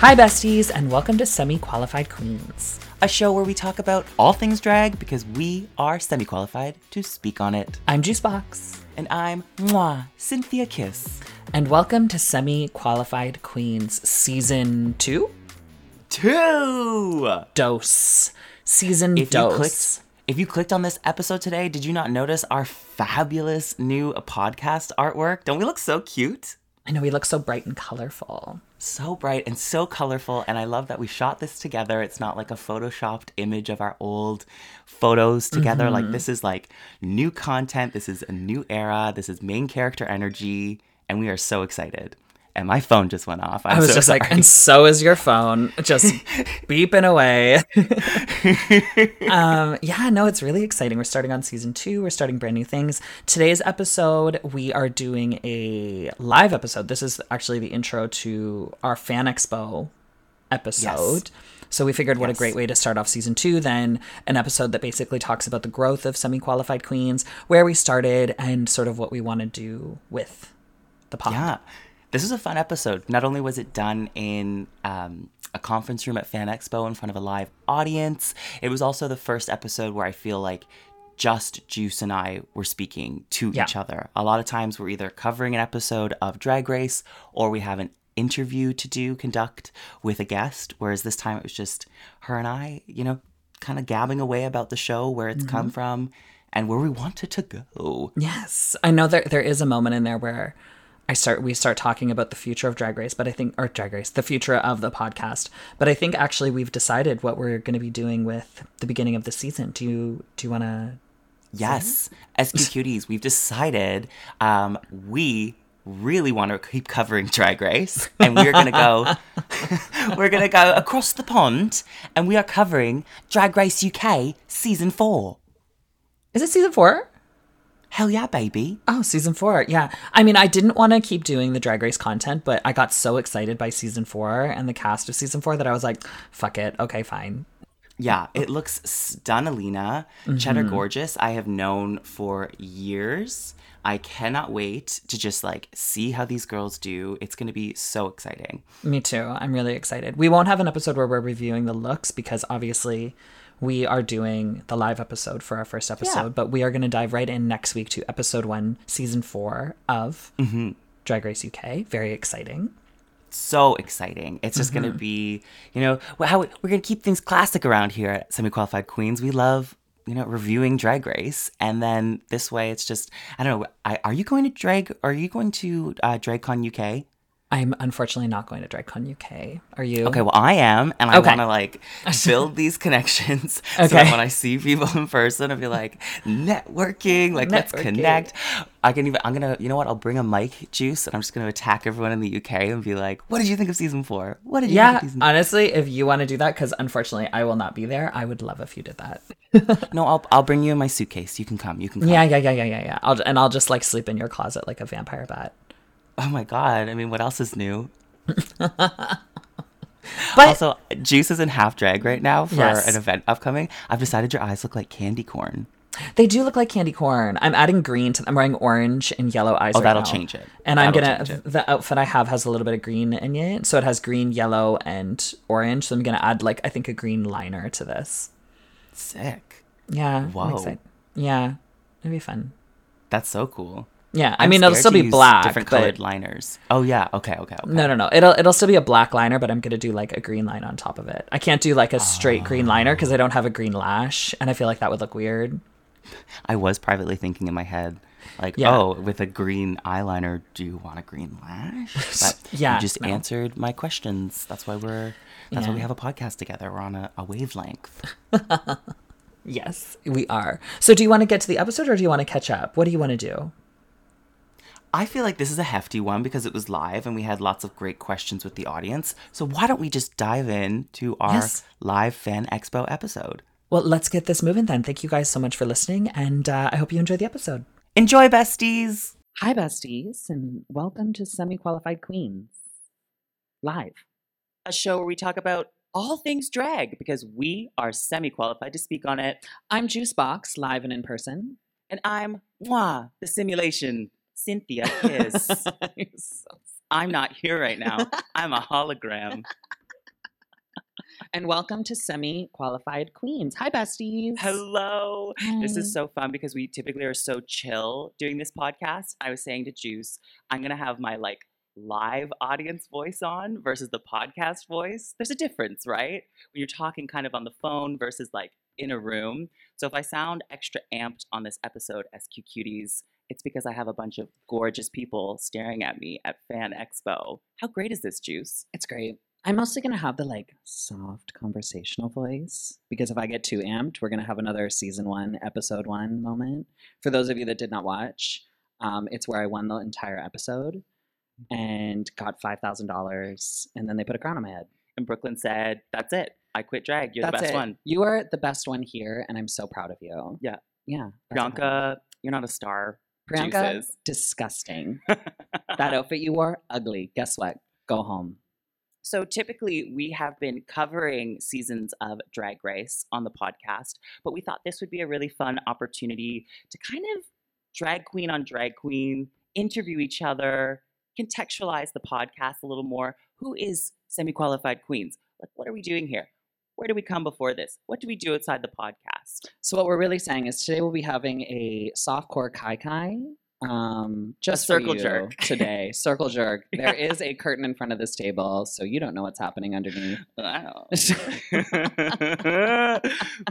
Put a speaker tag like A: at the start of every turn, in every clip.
A: Hi, besties, and welcome to Semi Qualified Queens.
B: A show where we talk about all things drag because we are semi qualified to speak on it.
A: I'm Juicebox,
B: And I'm Mwah, Synthia Kiss.
A: and welcome to Semi Qualified Queens Season 2?
B: Two!
A: Dose. Season
B: If you
A: Dose.
B: clicked if you clicked on this episode today, did you not notice our fabulous new podcast artwork? Don't we look so cute?
A: I know we look so bright and colorful.
B: So bright and so colorful, and I love that we shot this together. It's not like a photoshopped image of our old photos together. Like mm-hmm. this is like new content. This is a new era. This is main character energy, and we are so excited. And my phone just went off. I'm
A: I was
B: so
A: just like, and so is your phone, just beeping away. um, yeah, no, it's really exciting. We're starting on season two. We're starting brand new things. Today's episode, we are doing a live episode. This is actually the intro to our Fan Expo episode. So we figured what a great way to start off season two than an episode that basically talks about the growth of semi-qualified queens, where we started, and sort of what we want to do with the pod.
B: Yeah. This was a fun episode. Not only was it done in um, a conference room at Fan Expo in front of a live audience, it was also the first episode where I feel like just Juice and I were speaking to
A: Yeah.
B: each other. A lot of times we're either covering an episode of Drag Race or we have an interview to do, conduct with a guest, whereas this time it was just her and I, you know, kind of gabbing away about the show, where it's come from, and where we wanted to go.
A: Yes, I know there there is a moment in there where I start we start talking about the future of Drag Race, but I think or Drag Race, the future of the podcast. But I think actually we've decided what we're going to be doing with the beginning of the season. Do you do you want to?
B: Yes, SQ Cuties, we've decided um, we really want to keep covering Drag Race, and we're gonna go. we're gonna go across the pond, and we are covering Drag Race UK season four.
A: Is it season four?
B: Hell yeah, baby!
A: Oh, season four. Yeah. I mean, I didn't want to keep doing the Drag Race content, but I got so excited by season four and the cast of season four that I was like, fuck it. Okay, fine.
B: Yeah, it looks stunnalina. Cheddar mm-hmm. Gorgeous, I have known for years. I cannot wait to just like see how these girls do. It's gonna be so exciting.
A: Me too. I'm really excited. We won't have an episode where we're reviewing the looks because obviously we are doing the live episode for our first episode, but we are going to dive right in next week to episode one, season four of Drag Race UK. Very exciting.
B: so exciting. It's just going to be, you know, how we're going to keep things classic around here at Semi Qualified Queens. We love, you know, reviewing Drag Race, and then this way, it's just, I don't know. I, are you going to drag? Are you going to uh, DragCon UK?
A: I'm unfortunately not going to DragCon UK. Are you?
B: Okay, well, I am, and I
A: Okay.
B: want to like build these connections
A: okay.
B: so that when I see people in person, I'll be like networking, like let's connect. I can even, I'm gonna, you know what? I'll bring a mic juice, and I'm just gonna attack everyone in the UK and be like, "What did you think of season four? What did you
A: Yeah,
B: think of season
A: honestly, if you want to do that, because unfortunately I will not be there, I would love if you did that.
B: No, I'll I'll bring you in my suitcase. You can come. You can come.
A: Yeah, yeah, yeah, yeah, yeah, yeah. I'll, and I'll just like sleep in your closet like a vampire bat.
B: Oh my god. I mean, what else is new?
A: But
B: Also, Juice is in half drag right now for
A: Yes.
B: an event upcoming. I've decided your eyes look like candy corn.
A: They do look like candy corn. I'm adding green to. Them. I'm wearing orange and yellow eyes.
B: Oh,
A: right
B: that'll
A: now.
B: change it.
A: And I'm gonna. The outfit I have has a little bit of green in it, so it has green, yellow, and orange. So I'm gonna add like I think a green liner to this.
B: Sick.
A: Yeah.
B: Whoa.
A: Yeah, it'd be fun.
B: That's so cool.
A: Yeah, I mean it'll still be black,
B: Different
A: but
B: colored liners. Oh yeah. Okay. Okay. Okay.
A: no, no, no. It'll it'll still be a black liner, but I'm gonna do like a green line on top of it. I can't do like a straight green liner because I don't have a green lash, and I feel like that would look weird.
B: I was privately thinking in my head, like,
A: Yeah.
B: oh, with a green eyeliner, do you want a green lash? But
A: Yeah,
B: you just
A: no.
B: answered my questions. That's why we're. That's why we have a podcast together. We're on a, a wavelength.
A: Yes, we are. So do you want to get to the episode or do you want to catch up? What do you want to do?
B: I feel like this is a hefty one because it was live and we had lots of great questions with the audience. So why don't we just dive in to our
A: Yes.
B: live fan expo episode?
A: Well, let's get this moving then. Thank you guys so much for listening, and uh, I hope you enjoy the episode.
B: Enjoy, besties.
A: Hi, besties, and welcome to Semi Qualified Queens live.
B: A show where we talk about all things drag because we are semi qualified to speak on it.
A: I'm Juicebox, live and in person.
B: And I'm Mwah, the simulation, Synthia
A: is. So
B: I'm not here right now. I'm a hologram.
A: and welcome to Semi Qualified Queens. Hi, besties.
B: Hello. This is so fun because we typically are so chill doing this podcast. I was saying to Juice, I'm going to have my like live audience voice on versus the podcast voice. There's a difference, right? When you're talking kind of on the phone versus like in a room. So if I sound extra amped on this episode, SQ Cuties, it's because I have a bunch of gorgeous people staring at me at Fan Expo. How great is this, Juice?
A: It's great. I'm mostly going to have the like soft conversational voice because if I get too amped, we're going to have another season one, episode one moment. For those of you that did not watch, um, it's where I won the entire episode and got $5,000. And then they put a crown on my head.
B: And Brooklyn said, That's it. I quit drag. You're
A: That's
B: the best
A: it.
B: one.
A: You are the best one here, and I'm so proud of you.
B: Yeah.
A: Yeah.
B: Priyanka, you're not a star.
A: Priyanka,
B: Juices.
A: disgusting. that outfit you wore, ugly. Guess what? Go home.
B: So typically we have been covering seasons of Drag Race on the podcast, but we thought this would be a really fun opportunity to kind of drag queen on drag queen, interview each other, contextualize the podcast a little more. Who is semi-qualified queens? Like what are we doing here? Where do we come before this? What do we do outside the podcast?
A: So what we're really saying is today we'll be having a softcore kai kai. Um, just for
B: circle
A: you
B: jerk.
A: today. Circle jerk. There
B: Yeah.
A: is a curtain in front of this table, so you don't know what's happening underneath.
B: Wow. but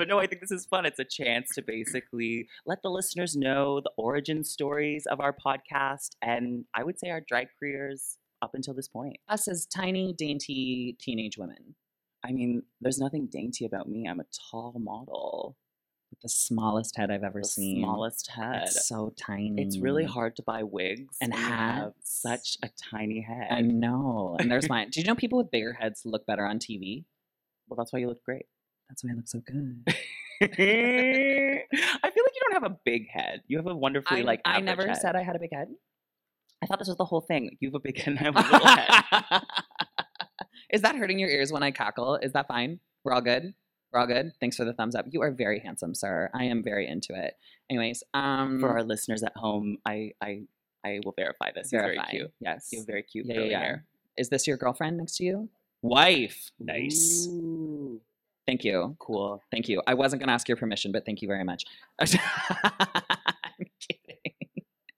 B: no, I think this is fun. It's a chance to basically let the listeners know the origin stories of our podcast and I would say our drag careers up until this point.
A: Us as tiny, dainty teenage women
B: I mean, there's nothing dainty about me. I'm a tall model,
A: with the smallest head I've ever
B: the
A: seen.
B: smallest head.
A: It's so tiny.
B: It's really hard to buy wigs
A: And
B: have such a tiny head.
A: I know. And there's mine. Do you know people with bigger heads look better on TV?
B: well, that's why you look great.
A: That's why I look so good.
B: I feel like you don't have a big head. You have a wonderfully
A: I,
B: like.
A: I never
B: head.
A: said I had a big head.
B: I thought this was the whole thing. You have a big head and I have a little head.
A: Is that hurting your ears when I cackle? Is that fine? We're all good. We're all good. Thanks for the thumbs up. You are very handsome, sir. I am very into it. Anyways, um,
B: For our listeners at home, I I I will verify this. He's very cute.
A: Yes.
B: You have very cute
A: Yeah,
B: curly
A: yeah.
B: hair.
A: Is this your girlfriend next to you?
B: Wife.
A: Nice. Thank you.
B: Cool.
A: Thank you. I wasn't going to ask your permission, but thank you very much. I'm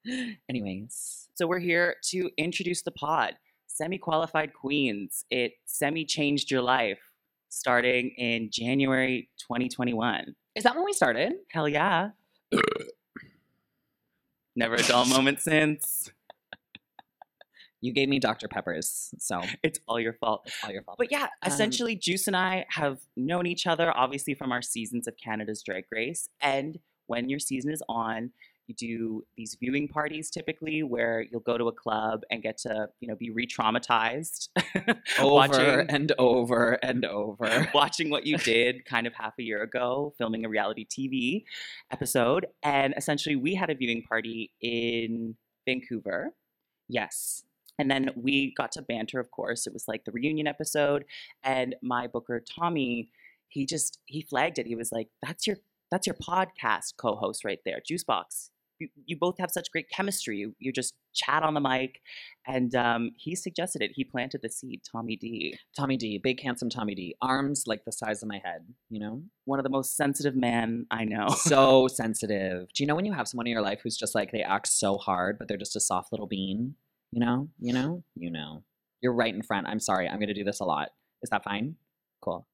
A: kidding. Anyways,
B: So we're here to introduce the pod. Semi-qualified queens. It semi-changed your life starting in January 2021.
A: is that when we started?
B: Hell yeah. Never a dull moment since.
A: You gave me Dr. Peppers, so
B: It's all your fault.
A: it's all your fault.
B: But yeah,
A: Um,
B: essentially, Juice and I have known each other, obviously, from our seasons of Canada's Drag Race. And when your season is on, you do these viewing parties typically where you'll go to a club and get to, you know, be re traumatized
A: over
B: watching,
A: and over and over.
B: watching what you did kind of half a year ago, filming a reality TV episode. And essentially, we had a viewing party in Vancouver.
A: Yes.
B: And then we got to banter, of course. It was like the reunion episode. And my booker, Tommy, he just he flagged it. He was like, That's your that's your podcast co-host right there, Juicebox. You, you both have such great chemistry. You, you just chat on the mic. And um, he suggested it. He planted the seed, Tommy D.
A: Tommy D, big handsome Tommy D, arms like the size of my head, you know?
B: One of the most sensitive men I know.
A: So sensitive. Do you know when you have someone in your life who's just like they act so hard, but they're just a soft little bean? You know? You know? You know. You're right in front. I'm sorry. I'm gonna do this a lot. Is that fine? Cool.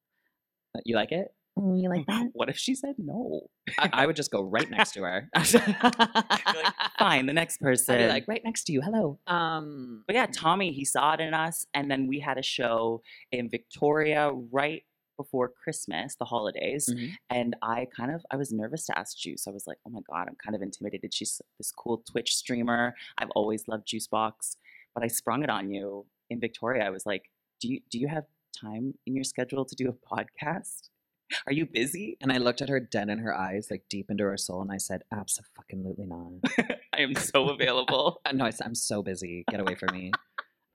A: Uh, You like it? You like that?
B: what if she said no?
A: I, I would just go right next to her.
B: Like, Fine, the next person.
A: I'd be like, right next to you. Hello. Um,
B: But yeah, Tommy, he saw it in us. And then we had a show in Victoria right before Christmas, the holidays.
A: mhm.
B: And I kind of, I was nervous to ask Juice. I was like, oh my God, I'm kind of intimidated. She's this cool Twitch streamer. I've always loved Juicebox. But I sprung it on you in Victoria. I was like, do you, do you have time in your schedule to do a podcast? Are you busy?
A: And I looked at her dead in her eyes, like deep into her soul, and I said, "Absolutely not."
B: I am so available.
A: No, I said, I'm so busy. Get away from me.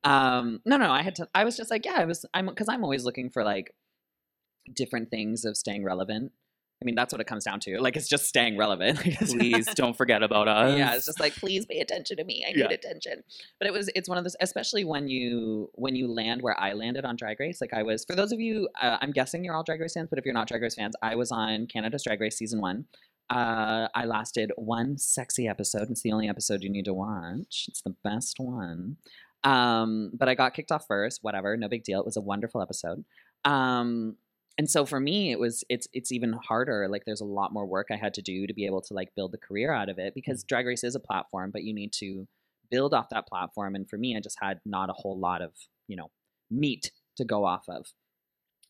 A: um, no, no, I had to. I was just like, yeah, I was. I'm because I'm always looking for like different things of staying relevant. I mean, that's what it comes down to. Like, it's just staying relevant.
B: Please don't forget about us.
A: yeah, it's just like, please pay attention to me. I need
B: Yeah.
A: attention. But it was, it's one of those, especially when you when you land where I landed on Drag Race. Like, I was for those of you, uh, I'm guessing you're all Drag Race fans, but if you're not Drag Race fans, I was on Canada's Drag Race season one. Uh, I lasted one sexy episode. It's the only episode you need to watch. It's the best one. Um, but I got kicked off first. Whatever, no big deal. It was a wonderful episode. Um, and so for me, it was it's it's even harder. Like there's a lot more work I had to do to be able to like build the career out of it because mm. Drag Race is a platform, but you need to build off that platform. And for me, I just had not a whole lot of you know meat to go off of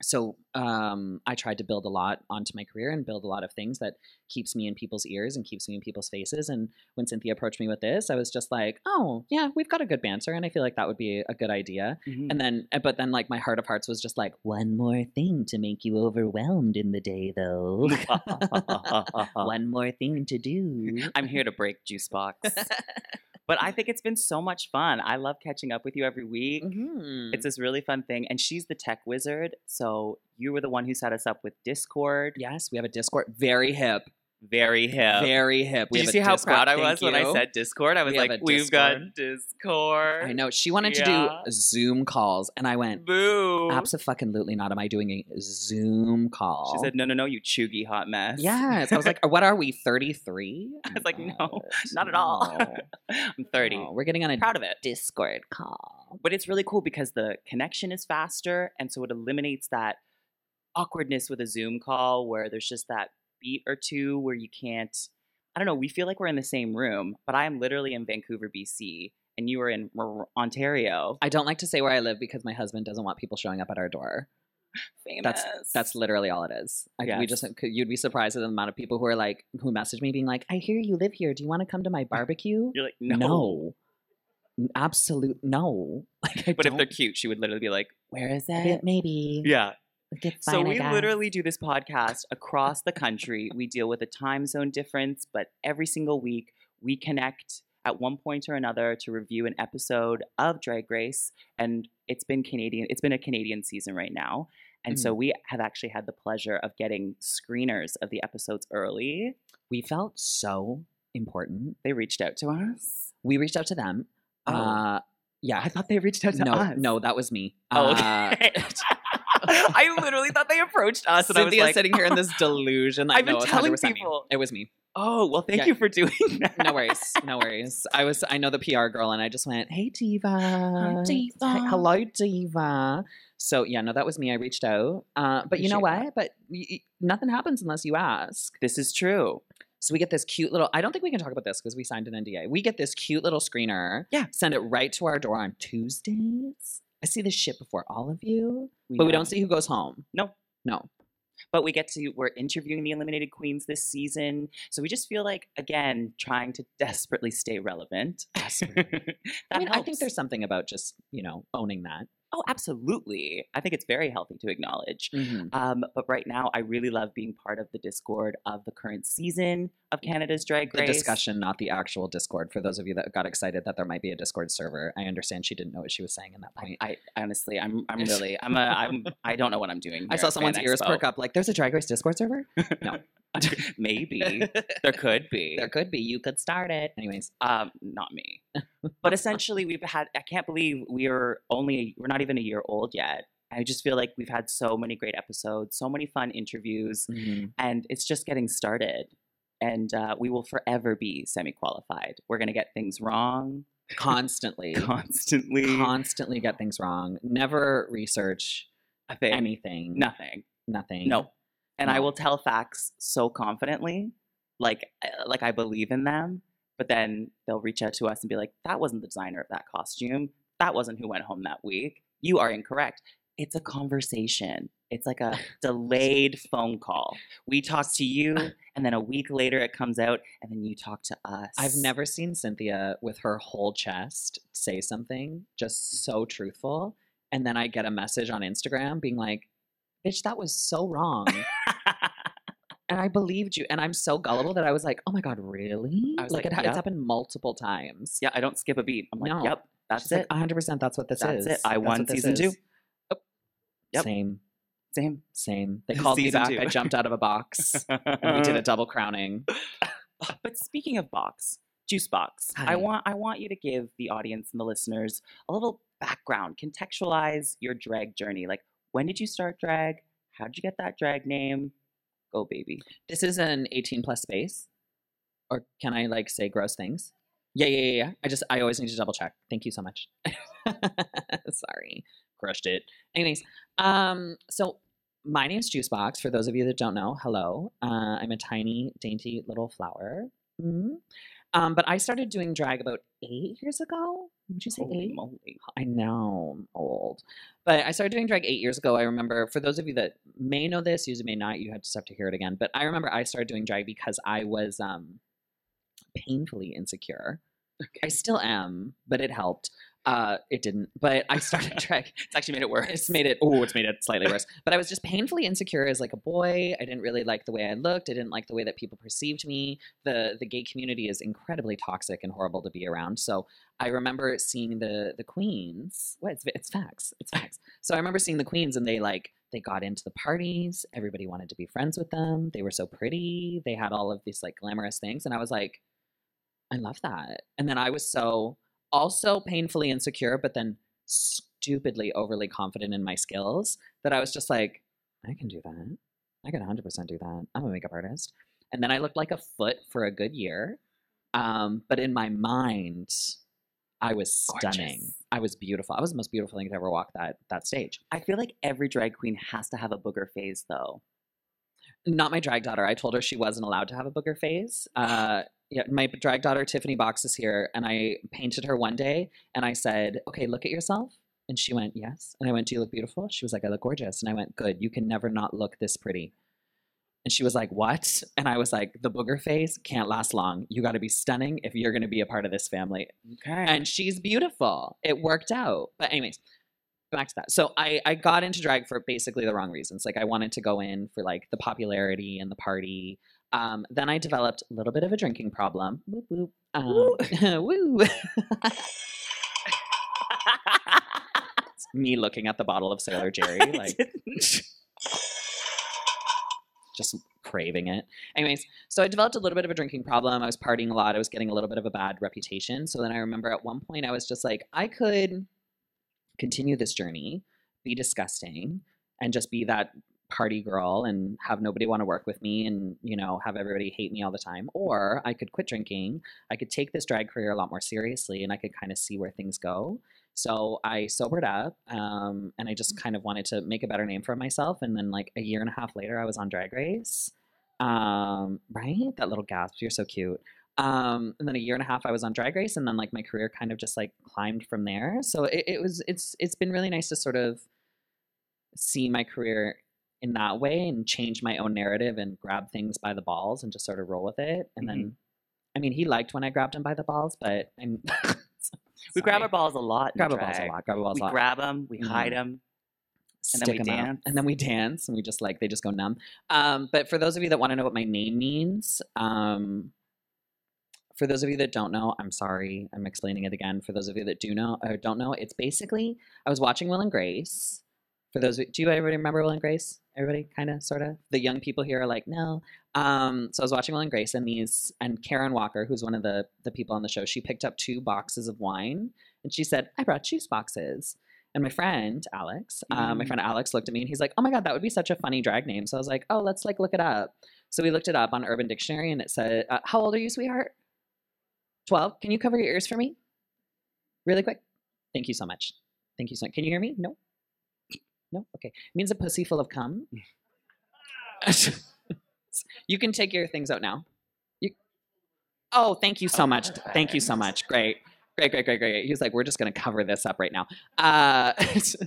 A: so um, I tried to build a lot onto my career and build a lot of things that keeps me in people's ears and keeps me in people's faces. And when Synthia approached me with this, I was just like, "Oh, yeah, we've got a good banter, and I feel like that would be a good idea."
B: Mhm.
A: And then, uh, but then, like my heart of hearts was just like, "One more thing to make you overwhelmed in the day, though. One more thing to do."
B: I'm here to break juice box. but I think it's been so much fun. I love catching up with you every week.
A: Mhm.
B: It's this really fun thing. And she's the tech wizard. So you were the one who set us up with Discord.
A: yes, we have a Discord, very hip,
B: Very hip.
A: very hip. We
B: Did you see how
A: Discord,
B: proud I
A: thank
B: was when I said Discord? I was
A: We
B: like, we've got
A: Discord. I know she wanted
B: Yeah.
A: to do Zoom calls, and I went,
B: Boo.
A: absolutely not. Am I doing a Zoom call?
B: She said, no, no, no, you chuggy hot mess.
A: yes. I was like, what are we? Thirty three?
B: I was like, no, oh, not at all. I'm 30.
A: we're getting on a
B: Proud of it.
A: Discord call.
B: But it's really cool because the connection is faster. And so it eliminates that awkwardness with a Zoom call where there's just that beat or two where you can't. I don't know. We feel like we're in the same room, but I am literally in Vancouver, BC, and you are in Ontario.
A: I don't like to say where I live because my husband doesn't want people showing up at our door.
B: Famous.
A: That's that's literally all it is. Like, We just you'd be surprised at the amount of people who are like who message me being like, "I hear you live here. Do you want to come to my barbecue?"
B: You're like, no.
A: no. Absolute no. Like,
B: But if they're cute, she would literally be like, where is it?
A: maybe.
B: Yeah. So we literally do this podcast across the country. We deal with a time zone difference, but every single week we connect at one point or another to review an episode of Drag Race. And it's been Canadian, it's been a Canadian season right now. And
A: Mm-hmm.
B: so we have actually had the pleasure of getting screeners of the episodes early.
A: we felt so important.
B: They reached out to us.
A: We reached out to them.
B: Oh.
A: Uh, yeah,
B: I thought they reached out to
A: no,
B: us.
A: no, that was me.
B: Oh,
A: Uh,
B: okay. I literally thought they approached us, and I was like,
A: sitting here in this delusion. I
B: I've been
A: know it's
B: telling
A: 100% me.
B: people.
A: It was me.
B: "Oh, well, thank
A: Yeah.
B: you for doing that."
A: No worries. No worries. I was. I know the PR girl, and I just went, "Hey, Diva.
B: Diva.
A: Hi- hello, Diva." So yeah, no, that was me. I reached out. Uh, but you know
B: Appreciate
A: what? But y- y- nothing happens unless you ask.
B: This is true.
A: So we get this cute little. I don't think we can talk about this because we signed an NDA. We get this cute little screener.
B: Yeah.
A: Send it right to our door on Tuesdays. I see this shit before all of you,
B: We
A: but we don't see who goes home.
B: No.
A: No.
B: But we get to we're interviewing the eliminated queens this season, so we just feel like again trying to desperately stay relevant. that
A: I mean, I think there's something about just you know owning that.
B: oh, absolutely. I think it's very healthy to acknowledge. Um, but right now, I really love being part of the Discord of the current season of Canada's Drag Race.
A: The discussion, not the actual Discord. For those of you that got excited that there might be a Discord server, I understand she didn't know what she was saying in that point.
B: I honestly, I'm, I'm really, I'm a, I'm, I don't know what I'm doing.
A: I saw someone's ears perk up like, there's a Drag Race Discord server? No.
B: Maybe there could be.
A: there could be. You could start it. Anyways.
B: Um, not me. But essentially, we've had. I can't believe we are only. We're not even a year old yet. I just feel like we've had so many great episodes, so many fun interviews, and it's just getting started. And uh, we will forever be semi-qualified. We're gonna get things wrong
A: Constantly.
B: constantly.
A: Constantly get things wrong. Never research anything.
B: nothing.
A: Nothing.
B: No. And I will tell facts so confidently, like uh, like I believe in them. But then they'll reach out to us and be like, "That wasn't the designer of that costume. That wasn't who went home that week. You are incorrect." It's a conversation. It's like a delayed phone call. We talk to you, and then a week later it comes out, and then you talk to us.
A: I've never seen Synthia with her whole chest say something just so truthful. And then I get a message on Instagram being like, bitch, that was so wrong. and I believed you. And I'm so gullible that I was like, oh my God, really?
B: I was
A: like,
B: like,
A: it,
B: "Yep."
A: it's happened multiple times.
B: yeah, I don't skip a beat. I'm like,
A: No.
B: "Yep, that's
A: She's
B: it."
A: like, 100% that's what this
B: That's
A: is.
B: it. I
A: That's
B: won season two.
A: Is."
B: Yep.
A: Same.
B: Same.
A: Same. They called me back.
B: two.
A: I jumped out of a box and we did a double crowning.
B: But speaking of box, juice box, I want I want you to give the audience and the listeners a little background, contextualize your drag journey. Like, when did you start drag? How did you get that drag name? Go, baby.
A: This is an 18 plus space. Or can I like say gross things? Yeah, yeah, yeah, yeah. I just I always need to double check. Thank you so much. Sorry. Crushed it. Anyways, um, so my name's Juicebox. For those of you that don't know, hello. Uh, I'm a tiny, dainty little flower. Mhm. Um, but I started doing drag about eight years ago. Would you say
B: Holy
A: eight?
B: moly.
A: I know, I'm old. But I started doing drag eight years ago. I remember, for those of you that may know this, you may not, you have just have to hear it again. But I remember I started doing drag because I was um, painfully insecure. I still am, but it helped. Uh, it didn't. But I started drag.
B: It's actually made it worse.
A: It's made it. Oh, it's made it slightly worse. But I was just painfully insecure as like a boy. I didn't really like the way I looked. I didn't like the way that people perceived me. the The gay community is incredibly toxic and horrible to be around. So I remember seeing the the queens. What? It's, it's facts. It's facts. So I remember seeing the queens, and they like they got into the parties. Everybody wanted to be friends with them. They were so pretty. They had all of these like glamorous things, and I was like, I love that. And then I was so also painfully insecure, but then stupidly overly confident in my skills that I was just like, I can do that. I can 100% do that. I'm a makeup artist. And then I looked like a foot for a good year. Um, but in my mind, I was stunning.
B: Gorgeous.
A: I was beautiful. I was the most beautiful thing to ever walk that that stage.
B: I feel like every drag queen has to have a booger phase, though.
A: Not my drag daughter. I told her she wasn't allowed to have a booger phase. Uh, yeah, my drag daughter Tiffany Box is here, and I painted her one day, and I said, "Okay, look at yourself." And she went, "Yes." And I went, "Do you look beautiful?" She was like, "I look gorgeous." And I went, "Good. You can never not look this pretty." And she was like, "What?" And I was like, "The booger phase can't last long. You got to be stunning if you're going to be a part of this family."
B: Okay.
A: and she's beautiful. It worked out. But anyways, back to that. So I I got into drag for basically the wrong reasons. Like I wanted to go in for like the popularity and the party. Um, then I developed a little bit of a drinking problem. Whoop, whoop. Um, woo. It's me looking at the bottle of Sailor Jerry, like just craving it. Anyways, so I developed a little bit of a drinking problem. I was partying a lot. I was getting a little bit of a bad reputation. So then I remember at one point I was just like, I could continue this journey, be disgusting, and just be that party girl and have nobody want to work with me and, you know, have everybody hate me all the time. Or I could quit drinking. I could take this drag career a lot more seriously and I could kind of see where things go. So I sobered up um, and I just kind of wanted to make a better name for myself. And then, like, a year and a half later, I was on Drag Race. Um, right? That little gasp. You're so cute. Um, and then a year and a half I was on Drag Race, and then like my career kind of just like climbed from there. So it, it was it's it's been really nice to sort of see my career in that way and change my own narrative and grab things by the balls and just sort of roll with it. And then, I mean, he liked when I grabbed him by the balls, but I'm
B: we grab our balls a lot.
A: grab our balls a lot, grab our balls
B: We
A: a lot.
B: grab them, we
A: Mhm.
B: hide them. and then we
A: 'em out,
B: dance.
A: and then we dance, and we just like they just go numb. Um, but for those of you that want to know what my name means, um, for those of you that don't know, I'm sorry, I'm explaining it again. For those of you that do know or don't know, it's basically I was watching Will and Grace. For those, do you everybody remember Will and Grace? Everybody, kind of, sort of. The young people here are like, no. Um, so I was watching Will and Grace, and these, and Karen Walker, who's one of the the people on the show, she picked up two boxes of wine, and she said, "I brought juice boxes." And my friend Alex, um, my
B: Mm.
A: friend Alex looked at me and he's like, "Oh my god, that would be such a funny drag name." So I was like, "Oh, let's like look it up." So we looked it up on Urban Dictionary and it said, uh, "How old are you, sweetheart?" Twelve. Can you cover your ears for me, really quick? Thank you so much. Thank you so much. Can you hear me? No. No. Okay. It means a pussy full of cum. you can take your things out now. You. Oh, thank you so much. Thank you so much. Great. Great, great, great, great. He was like, "We're just going to cover this up right now." Uh, so,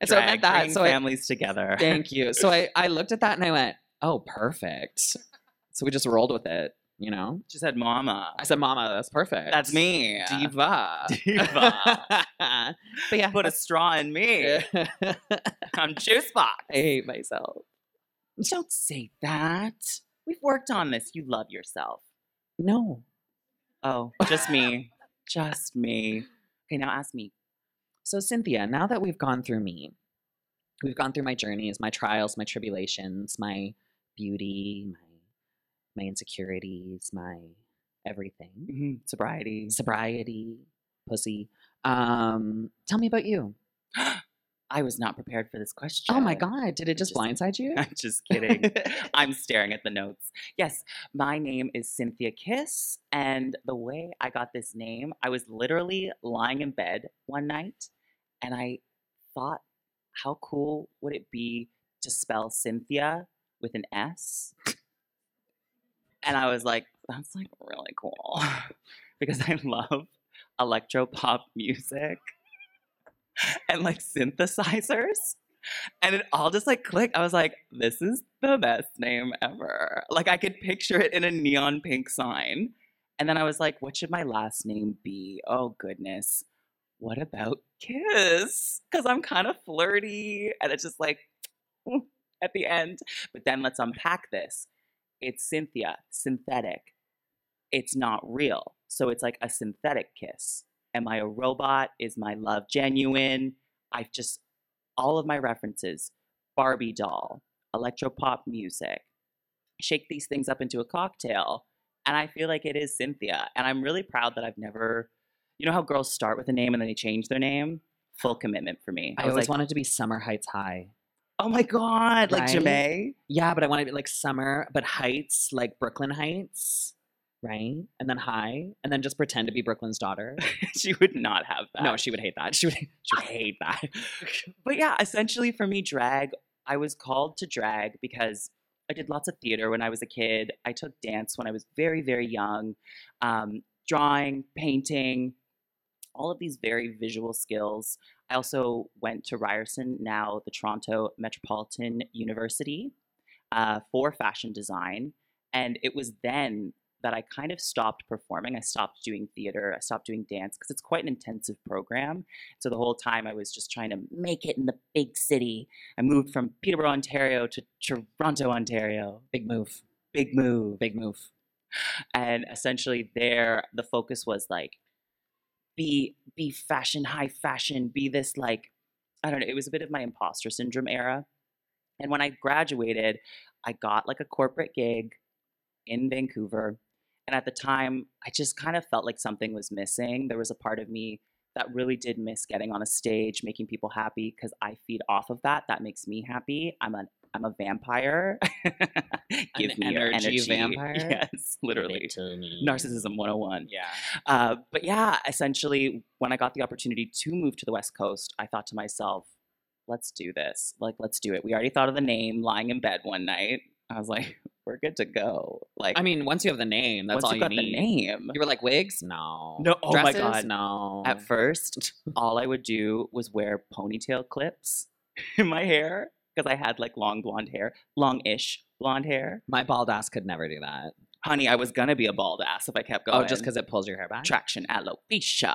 A: and so I meant that. So I,
B: families together.
A: Thank you. So I, I looked at that and I went, oh, perfect. So we just rolled with it, you know?
B: She said, "Mama."
A: I said, Mama, that's perfect.
B: That's me.
A: Diva.
B: Diva.
A: But yeah.
B: Put a straw in me. I'm juice box.
A: I hate myself.
B: Don't say that. We've worked on this. You love yourself.
A: No.
B: Oh, just me. just me. Okay, now ask me.
A: So, Synthia, now that we've gone through me, we've gone through my journeys, my trials, my tribulations, my beauty, my my insecurities, my everything,
B: Mhm. Sobriety.
A: sobriety, pussy. Um, tell me about you.
B: I was not prepared for this question.
A: Oh my god, did it just
B: Just-
A: blindside you?
B: I'm just kidding. I'm staring at the notes. Yes, my name is Synthia Kiss. And the way I got this name, I was literally lying in bed one night and I thought, how cool would it be to spell Cynthia with an S? And I was like, that's like really cool because I love electro pop music and like synthesizers. And it all just like clicked. I was like, this is the best name ever. Like I could picture it in a neon pink sign. And then I was like, what should my last name be? Oh goodness. What about Kiss? Because I'm kind of flirty. And it's just like at the end. But then let's unpack this. It's Synthia, synthetic. It's not real. So it's like a synthetic kiss. Am I a robot? Is my love genuine? I've just all of my references Barbie doll, electropop music, shake these things up into a cocktail. And I feel like it is Synthia. And I'm really proud that I've never, you know how girls start with a name and then they change their name? Full commitment for me.
A: I
B: was
A: always
B: like,
A: wanted to be Summer Heights High.
B: oh my God, like
A: Right?
B: Jamae.
A: Yeah, but I want to be like Summer, but Heights, like Brooklyn Hytes, right? And then High, and then just pretend to be Brooklyn's daughter.
B: she would not have that.
A: No, she would hate that. She would, she would hate that.
B: but yeah, essentially for me, drag, I was called to drag because I did lots of theater when I was a kid. I took dance when I was very, very young, um, drawing, painting, all of these very visual skills. I also went to Ryerson, now the Toronto Metropolitan University, uh, for fashion design. And it was then that I kind of stopped performing. I stopped doing theater. I stopped doing dance because it's quite an intensive program. So the whole time I was just trying to make it in the big city. I moved from Peterborough, Ontario to Toronto, Ontario.
A: Big move.
B: Big move.
A: Big move.
B: And essentially there the focus was like be be fashion, high fashion, be this like I don't know, it was a bit of my imposter syndrome era. And when I graduated, I got like a corporate gig in Vancouver. And at the time, I just kind of felt like something was missing. There was a part of me that really did miss getting on a stage, making people happy because I feed off of that. That makes me happy. I'm a I'm a vampire. Give
A: An
B: me your
A: energy
B: energy.
A: vampire?
B: Yes, literally. Narcissism 101.
A: Yeah.
B: Uh, but yeah, essentially, when I got the opportunity to move to the West Coast, I thought to myself, let's do this. Like, let's do it. We already thought of the name lying in bed one night. I was like, we're good to go. Like,
A: I mean, once you have the name, that's all
B: you
A: you
B: got
A: need.
B: the name.
A: You were like wigs? No.
B: No, oh my God.
A: No.
B: At first, all I would do was wear ponytail clips in my hair because I had like long blonde hair, long-ish blonde hair.
A: my bald ass could never do that.
B: Honey, I was gonna be a bald ass if I kept going.
A: Oh, just because it pulls your hair back.
B: traction alopecia.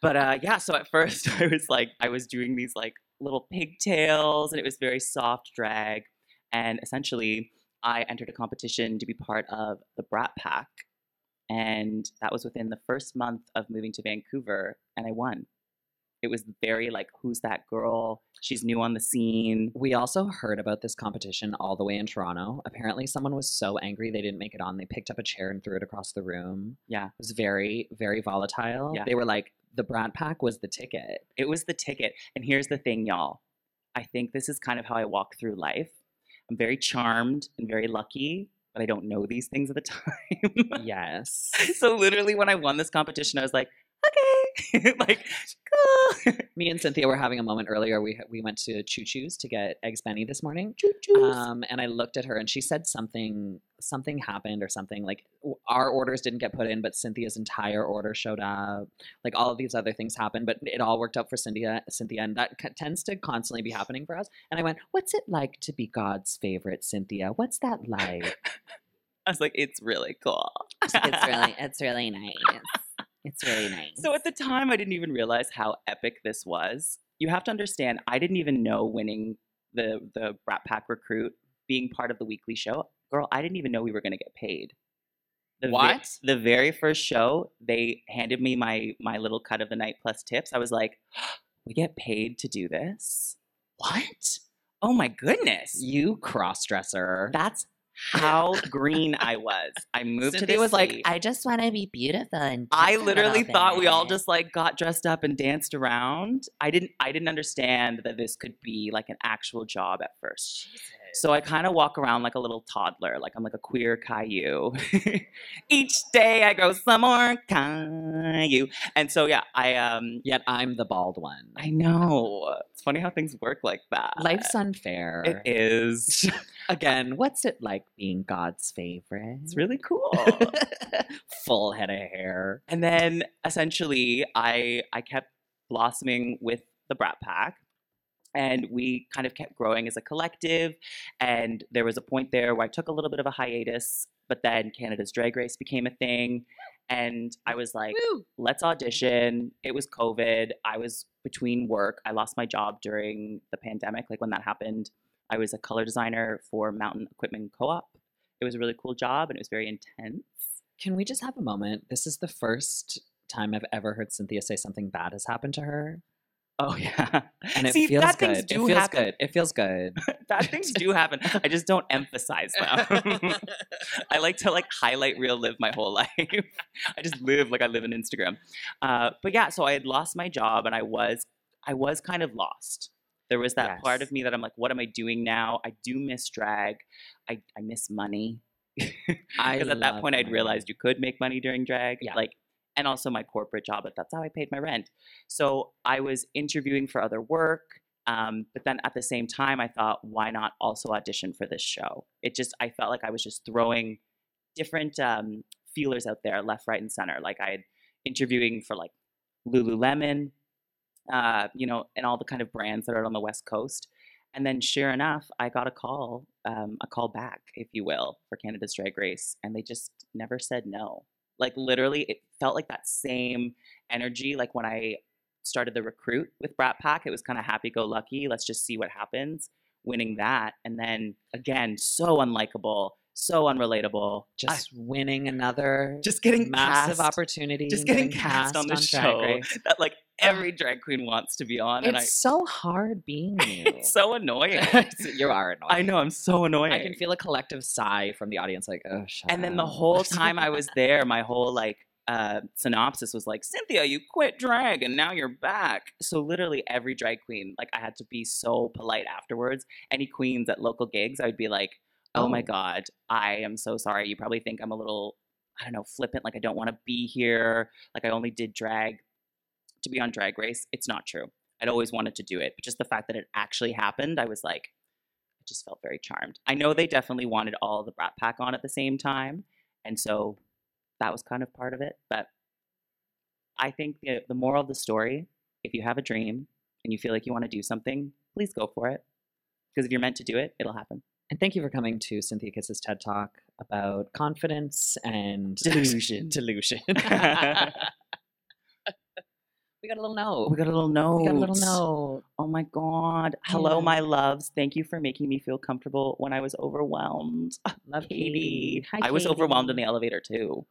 B: but uh, yeah, so at first I was like, I was doing these like little pigtails, and it was very soft drag. And essentially, I entered a competition to be part of the Brat Pack, and that was within the first month of moving to Vancouver, and I won. It was very like, who's that girl? She's new on the scene.
A: We also heard about this competition all the way in Toronto. Apparently, someone was so angry they didn't make it on. They picked up a chair and threw it across the room.
B: Yeah.
A: It was very, very volatile.
B: Yeah.
A: They were like, the Brat Pack was the ticket.
B: It was the ticket. And here's the thing, y'all. I think this is kind of how I walk through life. I'm very charmed and very lucky, but I don't know these things at the time.
A: yes.
B: so literally when I won this competition, I was like, okay. like, cool.
A: Me and Synthia were having a moment earlier. We we went to Choo Choo's to get eggs Benny this morning.
B: Choo-choos.
A: Um, and I looked at her and she said something something happened or something like our orders didn't get put in, but Synthia's entire order showed up. Like all of these other things happened, but it all worked out for Synthia. Synthia, and that c- tends to constantly be happening for us. And I went, "What's it like to be God's favorite, Cynthia? What's that like?"
B: I was like, it's really cool.
A: it's really, it's really nice. It's really nice.
B: So at the time, I didn't even realize how epic this was. You have to understand, I didn't even know winning the the Brat Pack recruit, being part of the weekly show. Girl, I didn't even know we were going to get paid. The ve-
A: What?
B: the very first show, they handed me my my little cut of the night plus tips. I was like, we get paid to do this. What? Oh my goodness.
A: You cross dresser.
B: That's how green I was. I moved to
A: Cynthia
B: this
A: was like. I just want to be beautiful and
B: I literally thought we all just like got dressed up and danced around. I didn't I didn't understand that this could be like an actual job at first. So I kind of walk around like a little toddler, like I'm like a queer Caillou. Each day I go some more Caillou. And so yeah, I um
A: Yet I'm the bald one.
B: I know. It's funny how things work like that.
A: Life's unfair.
B: it is.
A: Again, what's it like being God's favorite?
B: It's really cool.
A: Full head of hair.
B: and then essentially I I kept blossoming with the Brat Pack. And we kind of kept growing as a collective. And there was a point there where I took a little bit of a hiatus, but then Canada's Drag Race became a thing. And I was like, let's audition. It was COVID. I was between work. I lost my job during the pandemic. Like when that happened, I was a color designer for Mountain Equipment Co op. It was a really cool job and it was very intense.
A: Can we just have a moment? This is the first time I've ever heard Synthia say something bad has happened to her.
B: Oh, yeah.
A: And it
B: See,
A: feels
B: bad
A: good.
B: things
A: It
B: do
A: feels
B: happen.
A: good. It feels good.
B: Bad things do happen. I just don't emphasize them. I like to like highlight real live my whole life. I just live like I live in Instagram. Uh, but yeah, so I had lost my job and I was I was kind of lost. There was that part of me that I'm like, what am I doing now? I do miss drag. I, I miss money. Because at that point I'd realized you could make money during drag.
A: Yeah.
B: Like and also my corporate job, but that's how I paid my rent. So I was interviewing for other work. Um, but then at the same time, I thought, why not also audition for this show? It just, I felt like I was just throwing different um, feelers out there, left, right, and center. Like I had interviewing for like Lululemon, uh, you know, and all the kind of brands that are on the West Coast. And then, sure enough, I got a call, um, a call back, if you will, for Canada's Drag Race, and they just never said no. Like literally, it felt like that same energy. Like when I started the recruit with Brat Pack, it was kind of happy go lucky. Let's just see what happens. Winning that, and then again, so unlikable, so unrelatable. I-
A: Just winning another
B: just getting
A: massive
B: cast,
A: opportunity.
B: just
A: and
B: getting cast on the show
A: Race.
B: that like every drag queen wants to be on, and I,
A: It's so hard being you.
B: it's so annoying.
A: you are annoying.
B: I know I'm so annoying.
A: I can feel a collective sigh from the audience, like, oh,
B: and then the whole time I was there, my whole like uh, synopsis was like, Synthia, you quit drag and now you're back. So literally every drag queen, like I had to be so polite afterwards. Any queens at local gigs, I would be like, oh, my
A: Oh.
B: god, I am so sorry. You probably think I'm a little, I don't know, flippant. Like I don't want to be here. Like I only did drag to be on Drag Race. It's not true. I'd always wanted to do it, but just the fact that it actually happened, I was like, I just felt very charmed. I know they definitely wanted all the Brat Pack on at the same time, and so that was kind of part of it. But I think the, the moral of the story: if you have a dream and you feel like you want to do something, please go for it. Because if you're meant to do it, it'll happen.
A: And thank you for coming to Synthia Kiss's TED Talk about confidence and
B: Delusion.
A: delusion. we got a little note.
B: we got a little note.
A: We got a little note.
B: Oh my god! Hello,
A: Yeah.
B: my loves. Thank you for making me feel comfortable when I was overwhelmed.
A: Love
B: Katie.
A: Hi,
B: I was overwhelmed in the elevator too.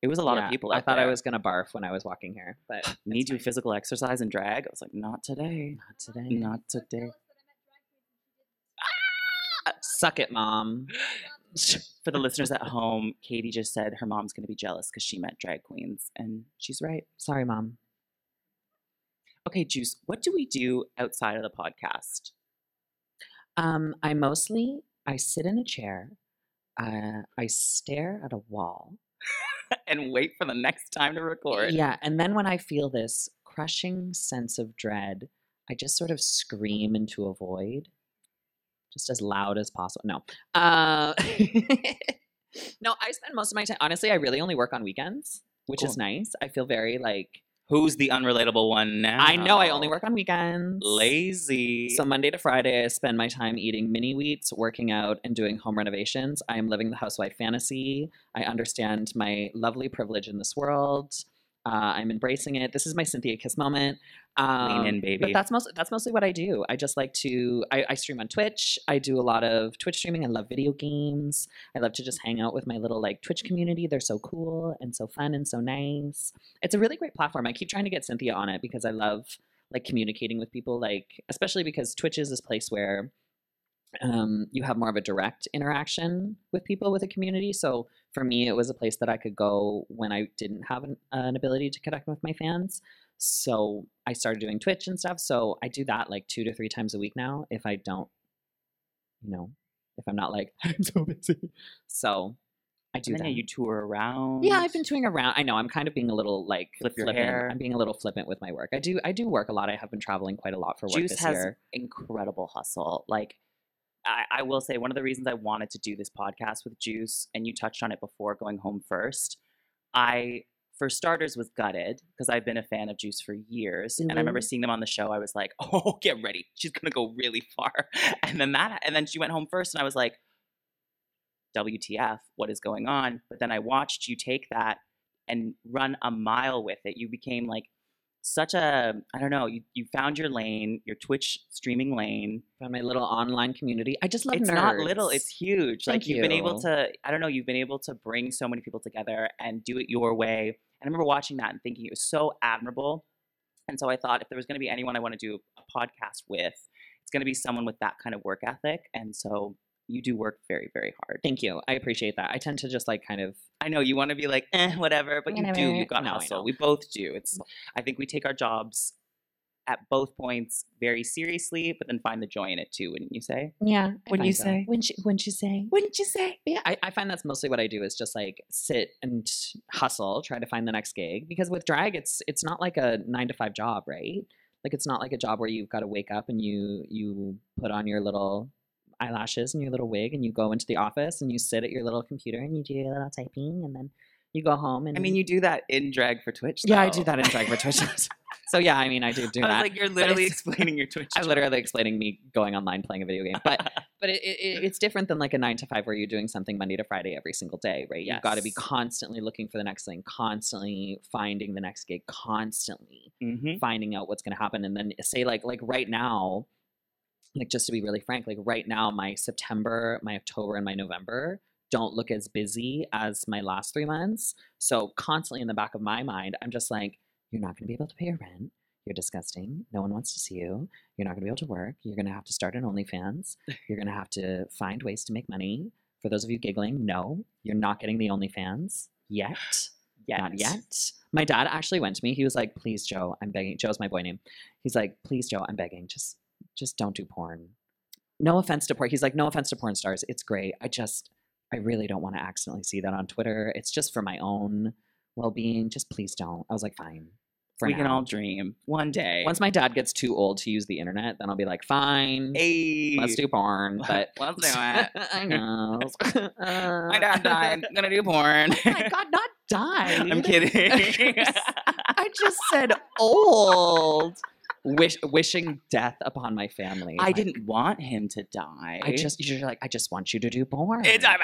B: It was a lot
A: Yeah,
B: of people.
A: I thought I was gonna barf when I was walking here, but
B: need do physical exercise and drag. I was like, not today.
A: not today.
B: Not today.
A: Suck it, mom.
B: For the listeners at home, Katie just said her mom's going to be jealous because she met drag queens, and she's right.
A: Sorry, mom.
B: Okay, Juice, what do we do outside of the podcast?
A: Um, I mostly I sit in a chair. Uh, I stare at a wall.
B: and wait for the next time to record.
A: Yeah, and then when I feel this crushing sense of dread, I just sort of scream into a void, just as loud as possible. No, uh, no, I spend most of my time. Honestly, I really only work on weekends, which is nice. I feel very like
B: Who's the unrelatable one now?
A: I know I only work on weekends.
B: Lazy.
A: So Monday to Friday, I spend my time eating mini wheats, working out, and doing home renovations. I am living the housewife fantasy. I understand my lovely privilege in this world. Uh, I'm embracing it. This is my Synthia Kiss moment. Um,
B: in, baby.
A: But that's most that's mostly what I do. I just like to. I, I stream on Twitch. I do a lot of Twitch streaming. I love video games. I love to just hang out with my little like Twitch community. They're so cool and so fun and so nice. It's a really great platform. I keep trying to get Synthia on it because I love like communicating with people, like especially because Twitch is this place where um, you have more of a direct interaction with people with a community. So for me, it was a place that I could go when I didn't have an, an ability to connect with my fans. So I started doing Twitch and stuff. So I do that like two to three times a week now. If I don't, you know, if I'm not like I'm so busy. So I do
B: And then
A: that.
B: yeah, you tour around.
A: Yeah, I've been touring around. I know I'm kind of being a little like
B: Flip your
A: flippant.
B: hair.
A: I'm being a little flippant with my work. I do I do work a lot. I have been traveling quite a lot for work
B: Juice
A: this
B: has
A: year.
B: incredible hustle. Like, I, I will say one of the reasons I wanted to do this podcast with Juice, and you touched on it before going home first. I, for starters, was gutted because I've been a fan of Juice for years, and I remember
A: Mhm.
B: seeing them on the show. I was like, "Oh, get ready, she's gonna go really far." And then that, and then she went home first, and I was like, "WTF? What is going on?" But then I watched you take that and run a mile with it. You became like such a I don't know. You you found your lane, your Twitch streaming lane.
A: From my little online community. I just love
B: it's not little. It's huge.
A: Thank
B: like you've been able to. I don't know. You've been able to bring so many people together and do it your way. And I remember watching that and thinking it was so admirable. And so I thought if there was going to be anyone I want to do a podcast with, it's going to be someone with that kind of work ethic. And so you do work very very hard.
A: Thank you. I appreciate that. I tend to just like kind of
B: I know you want to be like, eh, whatever, but you do. You've got
A: No,
B: hustle. We both do. It's. I think we take our jobs at both points very seriously, but then find the joy in it too. Wouldn't you say?
A: yeah.
B: Wouldn't you
A: find so.
B: say?
A: Wouldn't you, wouldn't you say?
B: Wouldn't you say?
A: But yeah, I, I find that's mostly what I do is just like sit and hustle, try to find the next gig. Because with drag, it's it's not like a nine to five job, right? Like it's not like a job where you've got to wake up and you you put on your little eyelashes and your little wig and you go into the office and you sit at your little computer and you do your little typing and then you go home and
B: I mean, you do that in drag for Twitch.
A: yeah, I do that in drag for Twitch. so yeah, I mean, I do do
B: I
A: that.
B: like, you're literally explaining your Twitch.
A: I'm
B: job.
A: literally explaining me going online playing a video game, but but it, it, it's different than like a nine to five where you're doing something Monday to Friday every single day, right? You've got to be constantly looking for the next thing, constantly finding the next gig, constantly
B: Mhm.
A: finding out what's going to happen, and then say like like right now, like just to be really frank, like right now, my September, my October, and my November don't look as busy as my last three months. So constantly in the back of my mind, I'm just like, you're not going to be able to pay your rent. You're disgusting. No one wants to see you. You're not going to be able to work. You're going to have to start an OnlyFans. You're going to have to find ways to make money. For those of you giggling, no, you're not getting the OnlyFans yet.
B: Yet.
A: Not yet. My dad actually went to me. He was like, "Please, Joe, I'm begging." Joe's my boy name. He's like, "Please, Joe, I'm begging. Just, just don't do porn. No offense to porn." He's like, "No offense to porn stars. It's great. I just, I really don't want to accidentally see that on Twitter. It's just for my own well-being. Just please don't." I was like, "Fine."
B: We can all dream one day.
A: Once my dad gets too old to use the internet, then I'll be like, "Fine,
B: hey,
A: let's do porn." But
B: Let's do it.
A: I know.
B: My dad died. I'm gonna do porn.
A: Oh my God, not died.
B: I'm kidding.
A: I just said old. Wish, wishing death upon my family.
B: I
A: Like,
B: didn't want him to die.
A: I just you're like I just want you to do porn.
B: It's about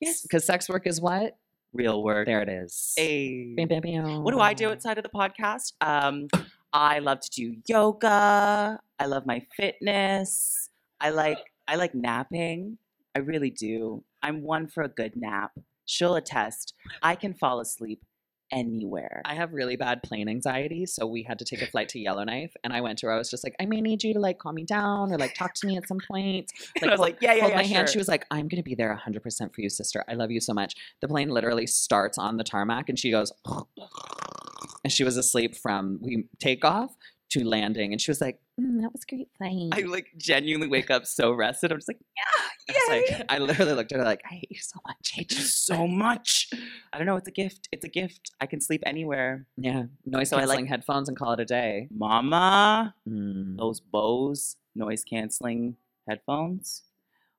A: yes, because sex work is what?
B: real work.
A: There it is.
B: Hey.
A: Bam, bam, bam.
B: What do I do outside of the podcast? Um, I love to do yoga. I love my fitness. I like I like napping. I really do. I'm one for a good nap. She'll attest. I can fall asleep anywhere.
A: I have really bad plane anxiety, so we had to take a flight to Yellowknife, and I went to her. I was just like, I may need you to like calm me down or like talk to me at some point.
B: And I was
A: hold-
B: like, yeah, yeah,
A: hold
B: yeah,
A: my hand. She was like, I'm gonna be there 100 percent for you, sister. I love you so much. The plane literally starts on the tarmac, and she goes, and she was asleep from we take off to landing, and she was like, "Mm, that was great flight.
B: I like genuinely wake up so rested. I'm just like,
A: I,
B: yeah,
A: was
B: yay.
A: like, I literally looked at her like, I hate you so much.
B: I hate you so much. I don't know. It's a gift. It's a gift. I can sleep anywhere.
A: Yeah, noise
B: So I like-
A: canceling headphones and call it a day.
B: Mama,
A: Mm.
B: those Bose noise canceling headphones.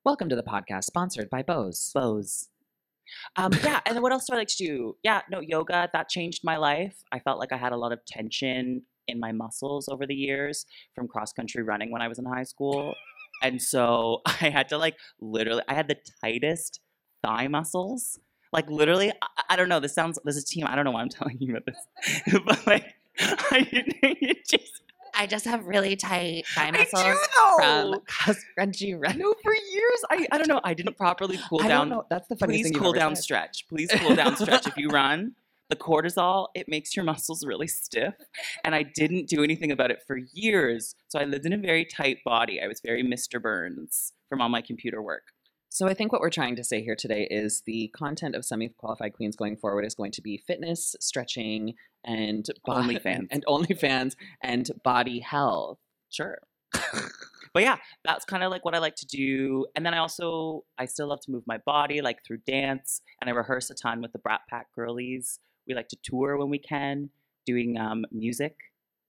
A: Welcome to the podcast, sponsored by Bose.
B: Bose. Um, yeah, and then what else do I like to do? Yeah, no, yoga, that changed my life. I felt like I had a lot of tension in my muscles over the years from cross country running when I was in high school. And so I had to like literally, I had the tightest thigh muscles. Like literally, I, I don't know. This sounds, this is team. I don't know why I'm telling you about this, but like, I just,
A: I just have really tight thigh
B: I
A: muscles
B: do
A: from cross country running.
B: No, for years, I, I don't know. I didn't properly cool
A: I
B: down
A: don't know. That's the funniest
B: please
A: thing
B: cool down
A: said.
B: stretch please cool down stretch if you run the cortisol, it makes your muscles really stiff. And I didn't do anything about it for years. So I lived in a very tight body. I was very Mr. Burns from all my computer work.
A: So I think what we're trying to say here today is the content of semi-qualified queens going forward is going to be fitness, stretching, and bo-
B: OnlyFans.
A: and OnlyFans and body health.
B: Sure. but yeah, that's kind of like what I like to do. And then I also I still love to move my body, like through dance, and I rehearse a ton with the Brat Pack girlies. We like to tour when we can, doing um, music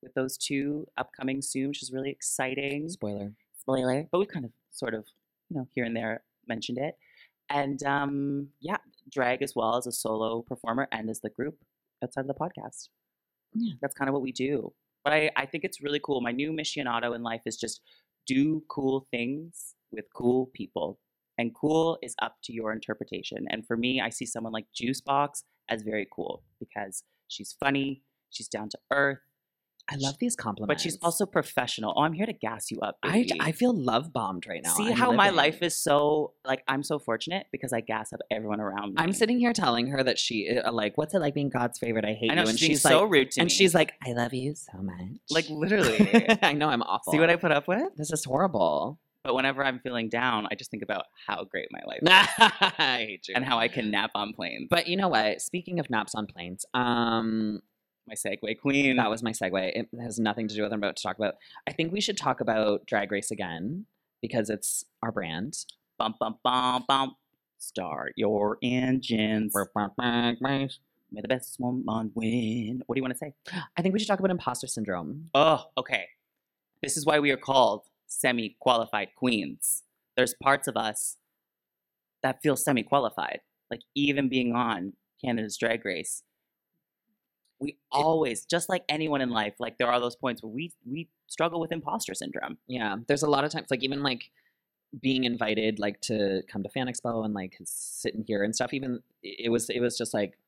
B: with those two upcoming soon, which is really exciting.
A: Spoiler.
B: Spoiler, but we kind of sort of you know here and there mentioned it. And um, yeah, drag as well as a solo performer and as the group outside of the podcast.
A: Yeah.
B: That's kind of what we do. But I, I think it's really cool. My new missionato in life is just do cool things with cool people. And cool is up to your interpretation. And for me, I see someone like Juice Boxx as very cool because she's funny, she's down to earth,
A: I love these compliments.
B: but she's also professional. Oh, I'm here to gas you up.
A: I,
B: baby.
A: I feel love bombed right now.
B: see
A: I'm
B: how my life is so like I'm so fortunate because I gas up everyone around me.
A: I'm sitting here telling her that she uh, like, what's it like being God's favorite? I hate
B: I know
A: you, and
B: she's
A: she's
B: so
A: like,
B: rude to
A: and
B: me.
A: And she's like, I love you so much.
B: like literally.
A: I know I'm awful.
B: See what I put up with?
A: This is horrible.
B: But whenever I'm feeling down, I just think about how great my life is
A: I hate you.
B: and how I can nap on planes.
A: But you know what? Speaking of naps on planes, um,
B: my segue queen.
A: that was my segue. It has nothing to do with what I'm about to talk about. I think we should talk about Drag Race again because it's our brand.
B: bum bum bum bum. Start your engines. May the best one win. What do you want to say?
A: I think we should talk about imposter syndrome.
B: Oh, okay. This is why we are called semi qualified queens. There's parts of us that feel semi qualified. Like even being on Canada's Drag Race, we always, just like anyone in life, like there are those points where we we struggle with imposter syndrome.
A: Yeah, there's a lot of times, like even like being invited, like to come to Fan Expo and like sitting here and stuff. Even it was, it was just like,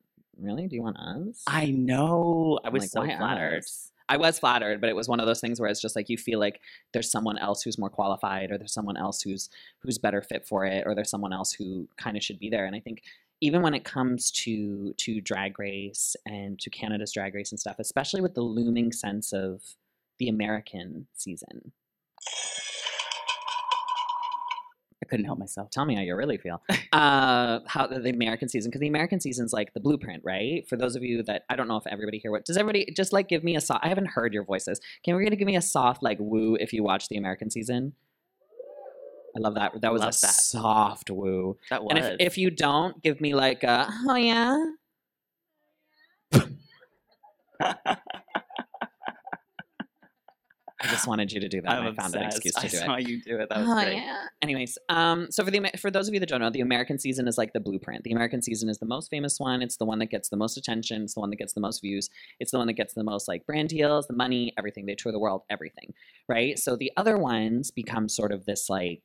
A: really, do you want us?
B: I know. I was
A: like,
B: so flattered.
A: us? I was flattered, but it was one of those things where it's just like you feel like there's someone else who's more qualified, or there's someone else who's who's better fit for it, or there's someone else who kind of should be there. And I think even when it comes to to drag race and to Canada's drag race and stuff, especially with the looming sense of the American season,
B: I couldn't help myself.
A: tell me how you really feel. uh, how the, American season, because the American season's like the blueprint, right? For those of you that I don't know if everybody here, what does everybody just like give me a soft? I haven't heard your voices. Can we gonna give me a soft like woo if you watch the American season? I love that. That was a
B: that.
A: soft woo.
B: That was.
A: And if, if you don't, give me like a oh yeah. I just wanted you to do that.
B: I'm
A: and I found an excuse to do it.
B: I saw you do it. That was
A: Oh,
B: great.
A: yeah. Anyways, um, so for the for those of you that don't know, the American season is like the blueprint. The American season is the most famous one. It's the one that gets the most attention. It's the one that gets the most views. It's the one that gets the most like brand deals, the money, everything. They tour the world, everything, right? So the other ones become sort of this like.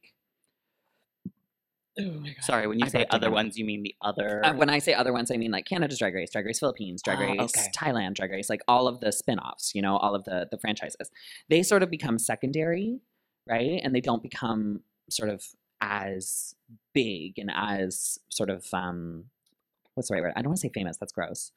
A: Oh.
B: Sorry, when you
A: I
B: say other ones, you mean the other.
A: Uh, when I say other ones, I mean like Canada's Drag Race, Drag Race Philippines, Drag
B: Oh,
A: Race
B: okay.
A: Thailand, Drag Race, like all of the spin-offs, you know, all of the the franchises. They sort of become secondary, right? And they don't become sort of as big and as sort of um what's the right word? I don't want to say famous, that's gross.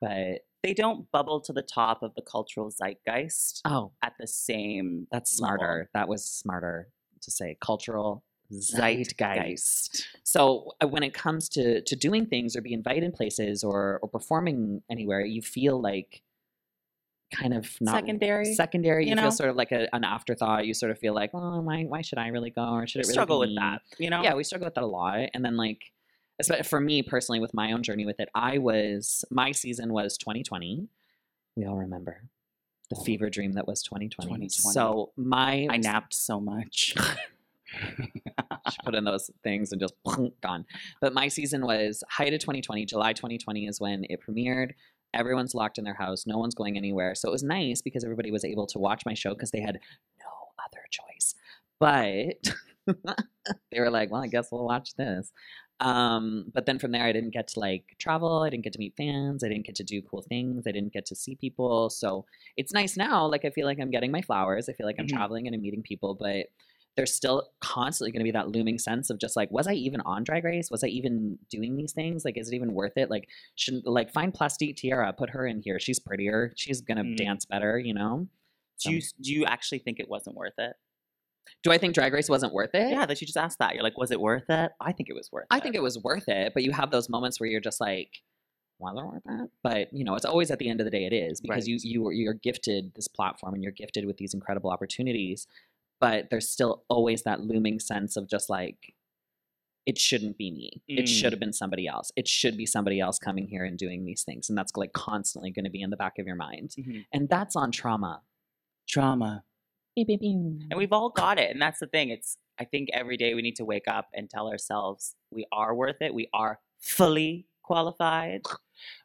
A: But
B: they don't bubble to the top of the cultural zeitgeist
A: oh,
B: at the same.
A: that's
B: level.
A: smarter. That was smarter to say cultural zeitgeist.
B: Zeitgeist.
A: So uh, when it comes to to doing things or being invited places or or performing anywhere, you feel like kind of not
B: Secondary,
A: Secondary, you,
B: you know?
A: feel sort of like a, an afterthought. You sort of feel like, oh, why why should I really go or should
B: We
A: it really
B: struggle with that. You know.
A: Yeah, we struggle with that a lot. And then like, espe- for me personally, with my own journey with it, I was my season was 2020. We all remember the fever dream that was 2020.
B: 2020.
A: So my
B: I napped so much.
A: she put in those things and just gone. But my season was height of 2020. July 2020 is when it premiered. Everyone's locked in their house. No one's going anywhere. So it was nice because everybody was able to watch my show because they had no other choice. But they were like, well, I guess we'll watch this. Um, but then from there, I didn't get to like travel. I didn't get to meet fans. I didn't get to do cool things. I didn't get to see people. So it's nice now. Like I feel like I'm getting my flowers. I feel like I'm
B: Mhm.
A: traveling and I'm meeting people. But there's still constantly going to be that looming sense of just like, was I even on Drag Race? Was I even doing these things? Like, is it even worth it? Like, shouldn't like find Plastique Tiara, put her in here. She's prettier. She's gonna
B: Mm.
A: dance better. You know.
B: Do you do you actually think it wasn't worth it?
A: Do I think Drag Race wasn't worth it?
B: Yeah, that you just asked that. You're like, was it worth it? I think it was worth it.
A: I think it was worth it, but you have those moments where you're just like, was it worth it? But you know, it's always at the end of the day it is because you
B: Right.
A: you are- you're gifted this platform and you're gifted with these incredible opportunities, but there's still always that looming sense of just like it shouldn't be me. It should
B: Mm.
A: have been somebody else. It should be somebody else coming here and doing these things, and that's like constantly going to be in the back of your mind.
B: Mhm.
A: And that's on trauma.
B: trauma.
A: And
B: we've all got it. And that's the thing. It's I think every day we need to wake up and tell ourselves we are worth it. We are fully qualified.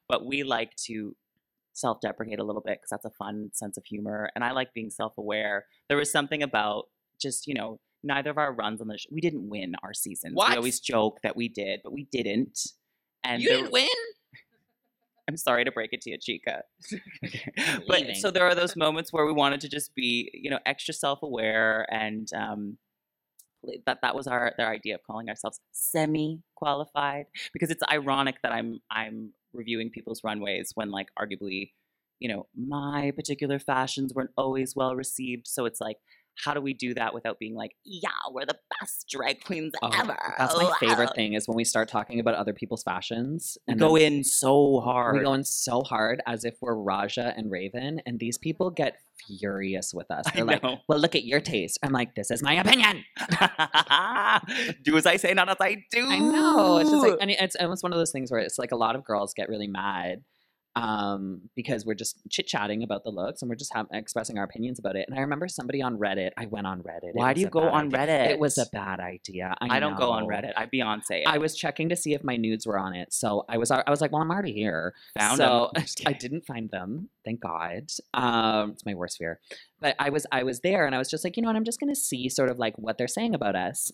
B: But we like to self deprecate a little bit because that's a fun sense of humor. And I like being self aware. There was something about just, you know, neither of our runs on the show, we didn't win our
A: season.
B: We always joke that we did, but we didn't. And there-
A: win.
B: I'm sorry to break it to you, Chica. but
A: Leaving.
B: so there are those moments where we wanted to just be, you know, extra self-aware, and um, that that was our their idea of calling ourselves semi-qualified because it's ironic that I'm I'm reviewing people's runways when like arguably, you know, my particular fashions weren't always well received. So it's like. How do we do that without being like, yeah, we're the best drag queens
A: Oh,
B: ever?
A: That's my
B: Wow."
A: favorite thing is when we start talking about other people's fashions
B: We
A: and
B: go in so hard.
A: We go in so hard as if we're Raja and Raven, and these people get furious with us. They're like,
B: know.
A: "Well, look at your taste." I'm like, "This is my opinion."
B: do as I say, not as I do.
A: I know. It's just like, and it's almost one of those things where it's like a lot of girls get really mad um, because we're just chit chatting about the looks and we're just have, expressing our opinions about it. And I remember somebody on Reddit. I went on Reddit. It
B: Why do you go on
A: idea.
B: Reddit?
A: It was a bad idea. I,
B: I don't go on. Reddit. I Beyonce. it.
A: I was checking to see if my nudes were on it, so I was I was like, well, I'm already here.
B: Found
A: so
B: 'em. Just
A: I didn't find them, thank God. Um, it's my worst fear. But I was I was there, and I was just like, you know what? I'm just gonna see sort of like what they're saying about us.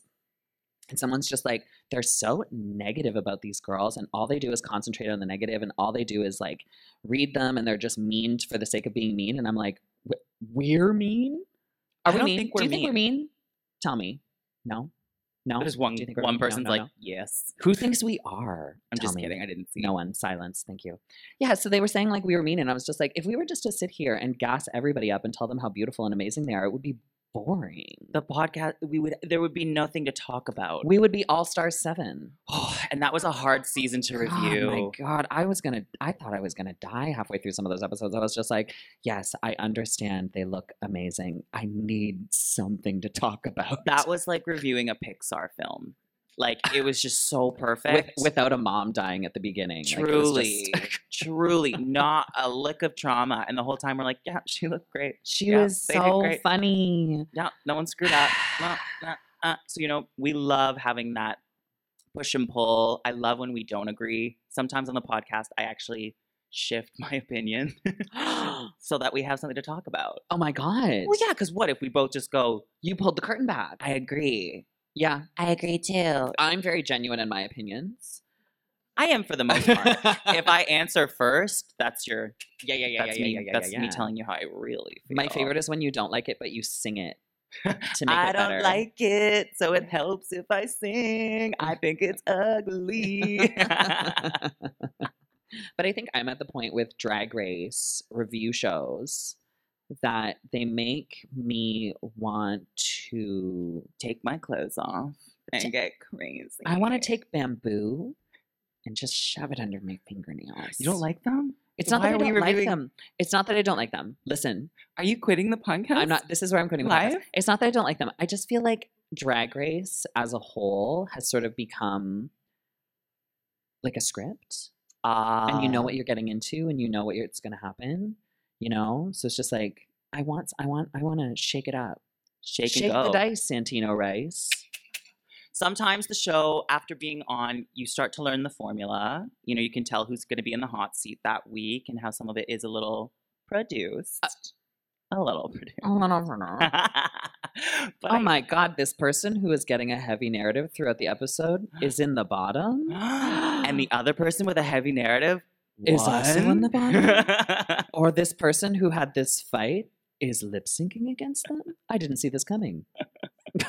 A: And someone's just like, they're so negative about these girls, and all they do is concentrate on the negative, and all they do is like read them, and they're just mean for the sake of being mean. And I'm like, we're mean? Are
B: I
A: we
B: don't
A: mean?
B: think
A: do
B: we're
A: you think we're mean? Tell me. No. No.
B: There's one
A: Do you think
B: one
A: mean? No,
B: person's
A: no,
B: like,
A: no.
B: yes.
A: Who thinks we are?
B: I'm
A: Tell
B: just
A: me.
B: kidding. I didn't see.
A: No one. Silence. Thank you. Yeah. So they were saying like we were mean, and I was just like, if we were just to sit here and gas everybody up and tell them how beautiful and amazing they are, it would be boring.
B: The podcast, we would there would be nothing to talk about.
A: We would be All Star Seven.
B: and that was a hard season to review.
A: Oh my god, I was gonna. I thought I was gonna die halfway through some of those episodes. I was just like, yes, I understand. They look amazing. I need something to talk about.
B: That was like reviewing a Pixar film. Like it was just so
A: with,
B: perfect.
A: without a mom dying at the beginning. Like,
B: truly,
A: just-
B: truly not a lick of trauma. And the whole time we're like, yeah, she looked great.
A: she
B: Yeah,
A: was so
B: great.
A: funny.
B: Yeah, no one screwed up. No, no, uh. So you know, we love having that push and pull. I love when we don't agree. Sometimes on the podcast, I actually shift my opinion so that we have something to talk about.
A: Oh my god.
B: Well, yeah, because what if we both just go?
A: You pulled the curtain back.
B: I agree.
A: Yeah.
B: I agree too.
A: I'm very genuine in my opinions.
B: I am for the most part. if I answer first, that's your
A: yeah, yeah, yeah,
B: that's
A: yeah,
B: me.
A: yeah, yeah,
B: that's
A: yeah,
B: me telling you how I really feel.
A: My favorite is when you don't like it, but you sing it to make
B: I
A: it better.
B: I don't
A: better.
B: like it, so it helps if I sing. I think it's ugly.
A: but I think I'm at the point with Drag Race review shows that they make me want to.
B: Take my clothes off and
A: Ta-
B: get crazy.
A: I want to take bamboo and just shove it under my fingernails.
B: You don't like them?
A: It's
B: So
A: not that I don't like them. It's not that I don't like them. Listen,
B: Are you quitting the podcast?
A: I'm not. This is where I'm putting my
B: Live?
A: It's not that I don't like them. I just feel like Drag Race as a whole has sort of become like a script, and you know what
B: Ah.
A: you're getting into, and you know what you're, it's going to happen. You know, so it's just like I want, I want, I want to shake it up,
B: shake,
A: shake
B: and go.
A: the dice, Santino Rice.
B: Sometimes the show, after being on, you start to learn the formula. You know, you can tell who's going to be in the hot seat that week and how some of it is a little produced. Uh a little produced.
A: Oh,
B: but
A: oh
B: I-
A: my God, this person who is getting a heavy narrative throughout the episode is in the bottom.
B: and the other person with a heavy narrative
A: Is also in the
B: bottom.
A: or this person who had this fight is lip syncing against them. I didn't see this coming.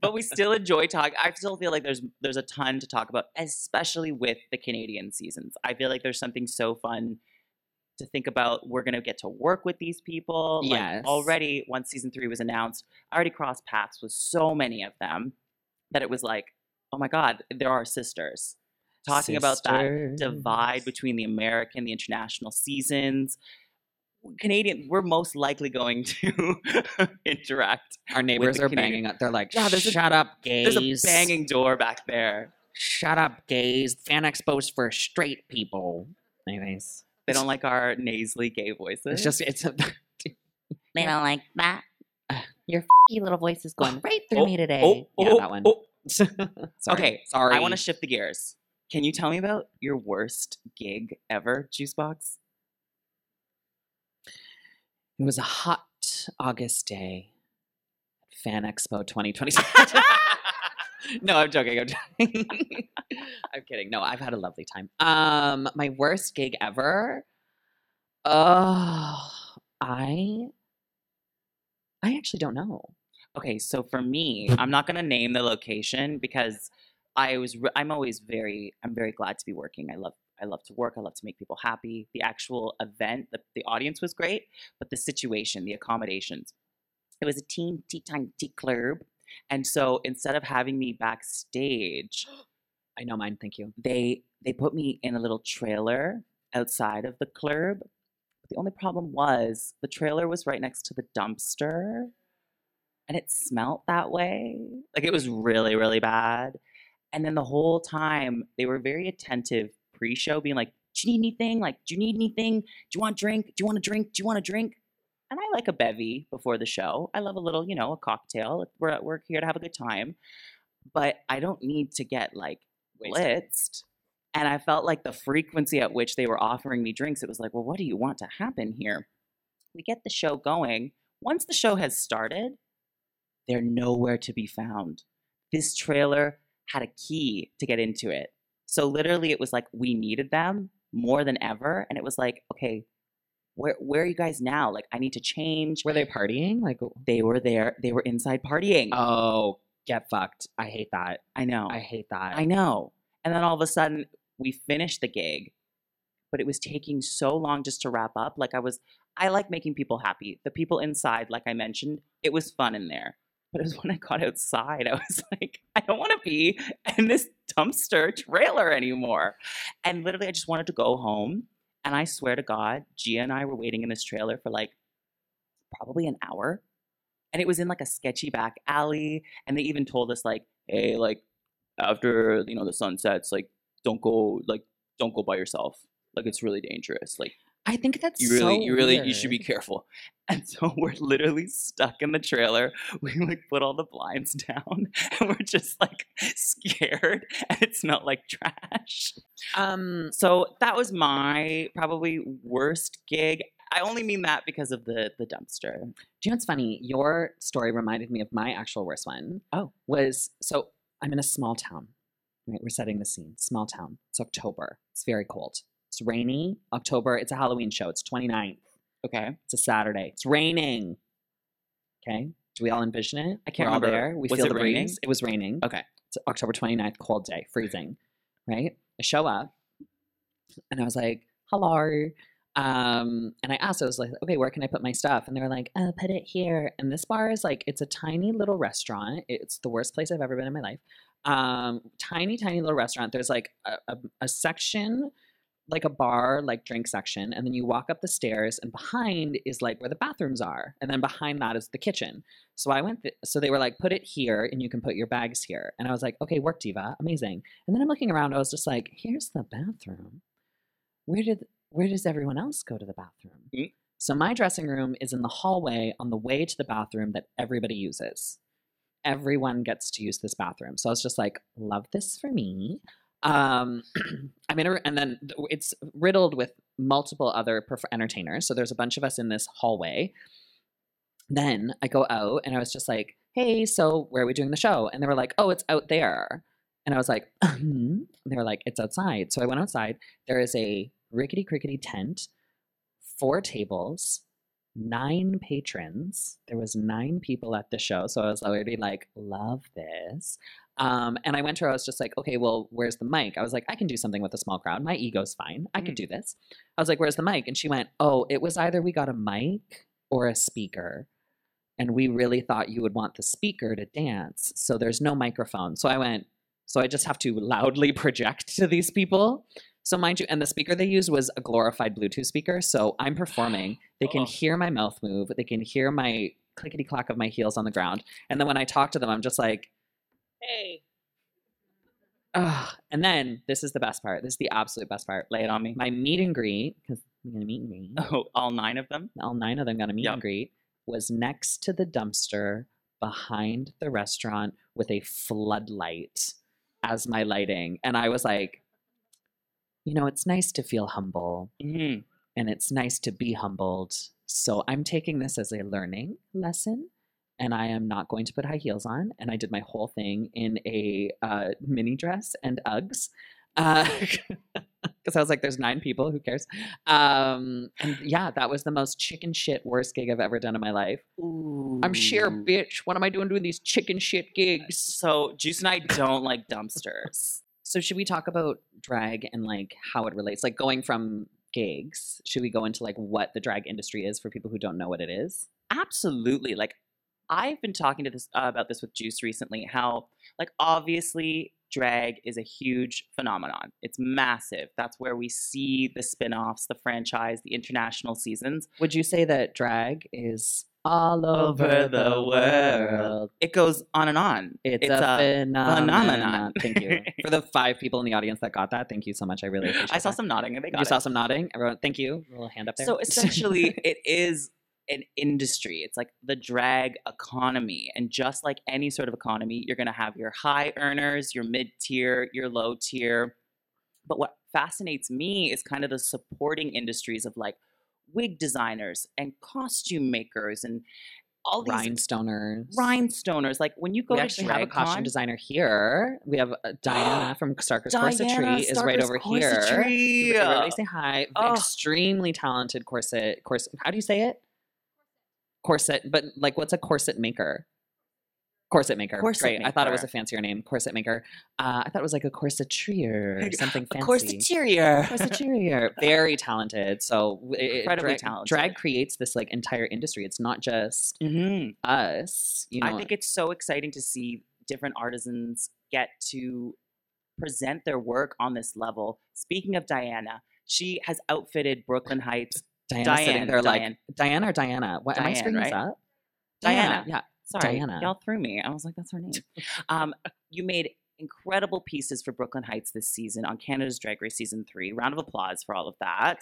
B: but we still enjoy talking. I still feel like there's there's a ton to talk about, especially with the Canadian seasons. I feel like there's something so fun to think about. We're gonna get to work with these people. Like, already, once season three was announced, I already crossed paths with so many of them that it was like, oh my god, there are sisters. Talking about that divide between the American, the international seasons. Canadian, we're most likely going to interact.
A: Our neighbors
B: the
A: are
B: Canadian-
A: banging up. They're like,
B: Yeah, there's a-
A: shut up, gays.
B: There's a banging door back there.
A: Shut up, gays. Fan expo's for straight people. Anyways,
B: They don't like our nasally gay voices.
A: it's just, it's a,
C: They don't like that. Your f***y little voice is going right through
B: Oh,
C: me today.
B: oh,
A: Yeah,
B: oh,
A: that one.
B: oh.
A: Sorry.
B: Okay,
A: sorry.
B: I want to shift the gears. Can you tell me about your worst gig ever, Juice Boxx?
A: It was a hot August day at Fan Expo 2020. no, I'm joking. I'm joking. I'm kidding. No, I've had a lovely time. Um, my worst gig ever. Oh, I, I actually don't know.
B: Okay, so for me, I'm not going to name the location because I was re- I'm always very I'm very glad to be working. I love I love to work. I love to make people happy. The actual event, the, the audience was great, but the situation, the accommodations. It was a teen tea time tea club. And so instead of having me backstage,
A: I know mine. Thank you.
B: they they put me in a little trailer outside of the club. But The only problem was the trailer was right next to the dumpster and it smelt that way. Like it was really, really bad. And then the whole time they were very attentive pre-show, being like, Do you need anything? Like, do you need anything? Do you want a drink? Do you want a drink? Do you want a drink? And I like a bevy before the show. I love a little, you know, a cocktail. We're we're here to have a good time. But I don't need to get like blitzed. And I felt like the frequency at which they were offering me drinks, it was like, well, what do you want to happen here? We get the show going. Once the show has started, they're nowhere to be found. This trailer had a key to get into it. So literally, it was like we needed them more than ever. And it was like, okay, where, where are you guys now? Like, I need to change.
A: Were they partying? Like,
B: They were there. They were inside partying.
A: oh, get fucked. I hate that.
B: I know.
A: I hate that.
B: I know. And then all of a sudden, we finished the gig, but it was taking so long just to wrap up. Like, I was, I like making people happy. The people inside, like I mentioned, it was fun in there. But it was when I got outside, I was like, I don't want to be in this dumpster trailer anymore. And literally, I just wanted to go home. And I swear to God, Gia and I were waiting in this trailer for like probably an hour. And it was in like a sketchy back alley. And they even told us, like, hey, like, after you know the sun sets, like don't go like don't go by yourself. Like it's really dangerous. Like
A: I think that's
B: you really
A: so
B: you really you should be careful. And so we're literally stuck in the trailer. We like put all the blinds down and we're just like scared and it smelled like trash.
A: Um,
B: So that was my probably worst gig. I only mean that because of the the dumpster.
A: Do you know what's funny? Your story reminded me of my actual worst one.
B: Oh.
A: Was so I'm in a small town. Right? We're setting the scene. Small town. It's October. It's very cold. It's rainy. October. It's a Halloween show. It's 29th.
B: Okay.
A: It's a Saturday. It's raining. Okay. Do we all envision it?
B: I can't
A: We're
B: remember.
A: there. We feel the
B: raining?
A: breeze. It was raining.
B: Okay.
A: It's October 29th, cold day, freezing. Right? I show up and I was like, hello. Um, and I asked, I was like, okay, where can I put my stuff? And they were like, oh, put it here. And this bar is like, it's a tiny little restaurant. It's the worst place I've ever been in my life. Um, tiny, tiny little restaurant. There's like a, a, a section, like a bar, like drink section. And then you walk up the stairs, and behind is like where the bathrooms are. And then behind that is the kitchen. So I went, th- so they were like, put it here and you can put your bags here. And I was like, okay, work diva, amazing. And then I'm looking around, I was just like, here's the bathroom. Where did, where does everyone else go to the bathroom?
B: Mm.
A: So my dressing room is in the hallway on the way to the bathroom that everybody uses. Everyone gets to use this bathroom. So I was just like, love this for me. Um, I mean, and then it's riddled with multiple other perf- entertainers. So there's a bunch of us in this hallway. Then I go out and I was just like, hey, so where are we doing the show? And they were like, oh, it's out there. And I was like, hmm and they were like, it's outside. So I went outside. There is a rickety crickety tent, four tables, nine patrons. There was nine people at the show, so I was already like, love this. Um, and I went to her. I was just like, okay, well, where's the mic? I was like, I can do something with a small crowd. My ego's fine. I can do this. I was like, where's the mic? And she went, oh, it was either we got a mic or a speaker. And we really thought you would want the speaker to dance. So there's no microphone. So I went, so I just have to loudly project to these people. So mind you, and the speaker they used was a glorified Bluetooth speaker. So I'm performing. They can
D: Oh.
A: hear my mouth move. They can hear my clickety clack of my heels on the ground. And then when I talk to them, I'm just like, hey. Ugh. And then this is the best part. This is the absolute best part.
B: Lay it on me.
A: My meet and greet, because we're gonna meet and greet.
B: Oh, all nine of them?
A: All nine of them got a meet
B: Yep.
A: and greet. Was next to the dumpster behind the restaurant with a floodlight as my lighting. And I was like, you know, it's nice to feel humble
B: hmm
A: and it's nice to be humbled. So I'm taking this as a learning lesson. And I am not going to put high heels on. And I did my whole thing in a uh, mini dress and Uggs. Because I was like, there's nine people, who cares? Um, and yeah, that was the most chicken shit worst gig I've ever done in my life. I'm sheer bitch. What am I doing doing these chicken shit gigs?
B: So Juice and I don't like dumpsters.
A: So should we talk about drag and like how it relates? Like going from gigs, should we go into like what the drag industry is for people who don't know what it is?
B: Absolutely. Like I've been talking to this uh, about this with Juice recently. How like obviously drag is a huge phenomenon. It's massive. That's where we see the spin-offs, the franchise, the international seasons.
A: Would you say that drag is all over, the world?
B: It goes on and on.
A: It's,
B: It's
A: a,
B: a
A: phenomenon.
B: phenomenon.
A: Thank you. For the five people in the audience that got that, thank you so much. I really appreciate
B: I saw
A: that.
B: some nodding they got
A: You
B: it.
A: saw some nodding. Everyone, thank you. A little hand up there.
B: So essentially, it is an industry. It's like the drag economy. And just like any sort of economy, you're going to have your high earners, your mid tier, your low tier. But what fascinates me is kind of the supporting industries of like wig designers and costume makers and all these
A: rhinestoners.
B: rhinestoners. Like when you go
A: we
B: to
A: actually have a costume
B: DragCon-
A: designer here. We have uh, Diana from Starker's Corsetry is right over here.
B: Corsetry.
A: Everybody say hi.
B: Oh.
A: Extremely talented corset. Corset. How do you say it? Corset. But like, what's a corset maker? Corset maker.
B: Corset
A: Great. I thought it was a fancier name. Corset maker. Uh, I thought it was like a corsetrier or something
B: A
A: fancy.
B: corseterior.
A: Corseterier. Very talented. So
B: Incredibly
A: drag,
B: talented.
A: Drag creates this like entire industry. It's not just
B: hmm
A: us. You know,
B: I think it's so exciting to see different artisans get to present their work on this level. Speaking of Diana, she has outfitted Brooklyn Hytes.
A: Diana sitting
B: Diane,
A: there
B: Diane.
A: like Diana or Diana. What am I
B: Diane,
A: screwing this up?
B: Diana.
A: Yeah.
B: Sorry,
A: Diana.
B: y'all threw me. I was like, that's her name. um, you made incredible pieces for Brooklyn Hytes this season on Canada's Drag Race season three. Round of applause for all of that,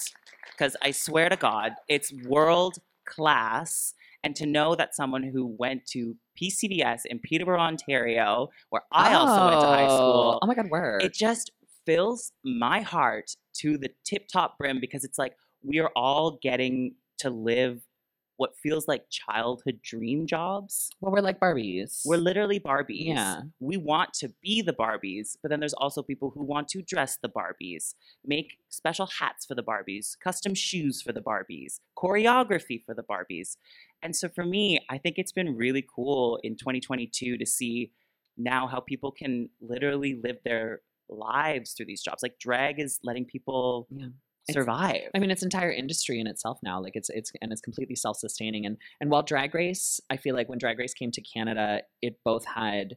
B: because I swear to God, it's world class. And to know that someone who went to PCDS in Peterborough, Ontario, where I also went to high school,
A: Oh my god, where?
B: it just fills my heart to the tip top brim because it's like we are all getting to live what feels like childhood dream jobs.
A: well, we're like Barbies.
B: We're literally Barbies.
A: Yeah.
B: We want to be the Barbies, but then there's also people who want to dress the Barbies, make special hats for the Barbies, custom shoes for the Barbies, choreography for the Barbies. And so for me, I think it's been really cool in 2022 to see now how people can literally live their lives through these jobs. Like drag is letting people
A: Yeah.
B: Survive.
A: I mean, it's entire industry in itself now. Like it's it's and it's completely self sustaining. And and while Drag Race, I feel like when Drag Race came to Canada, it both had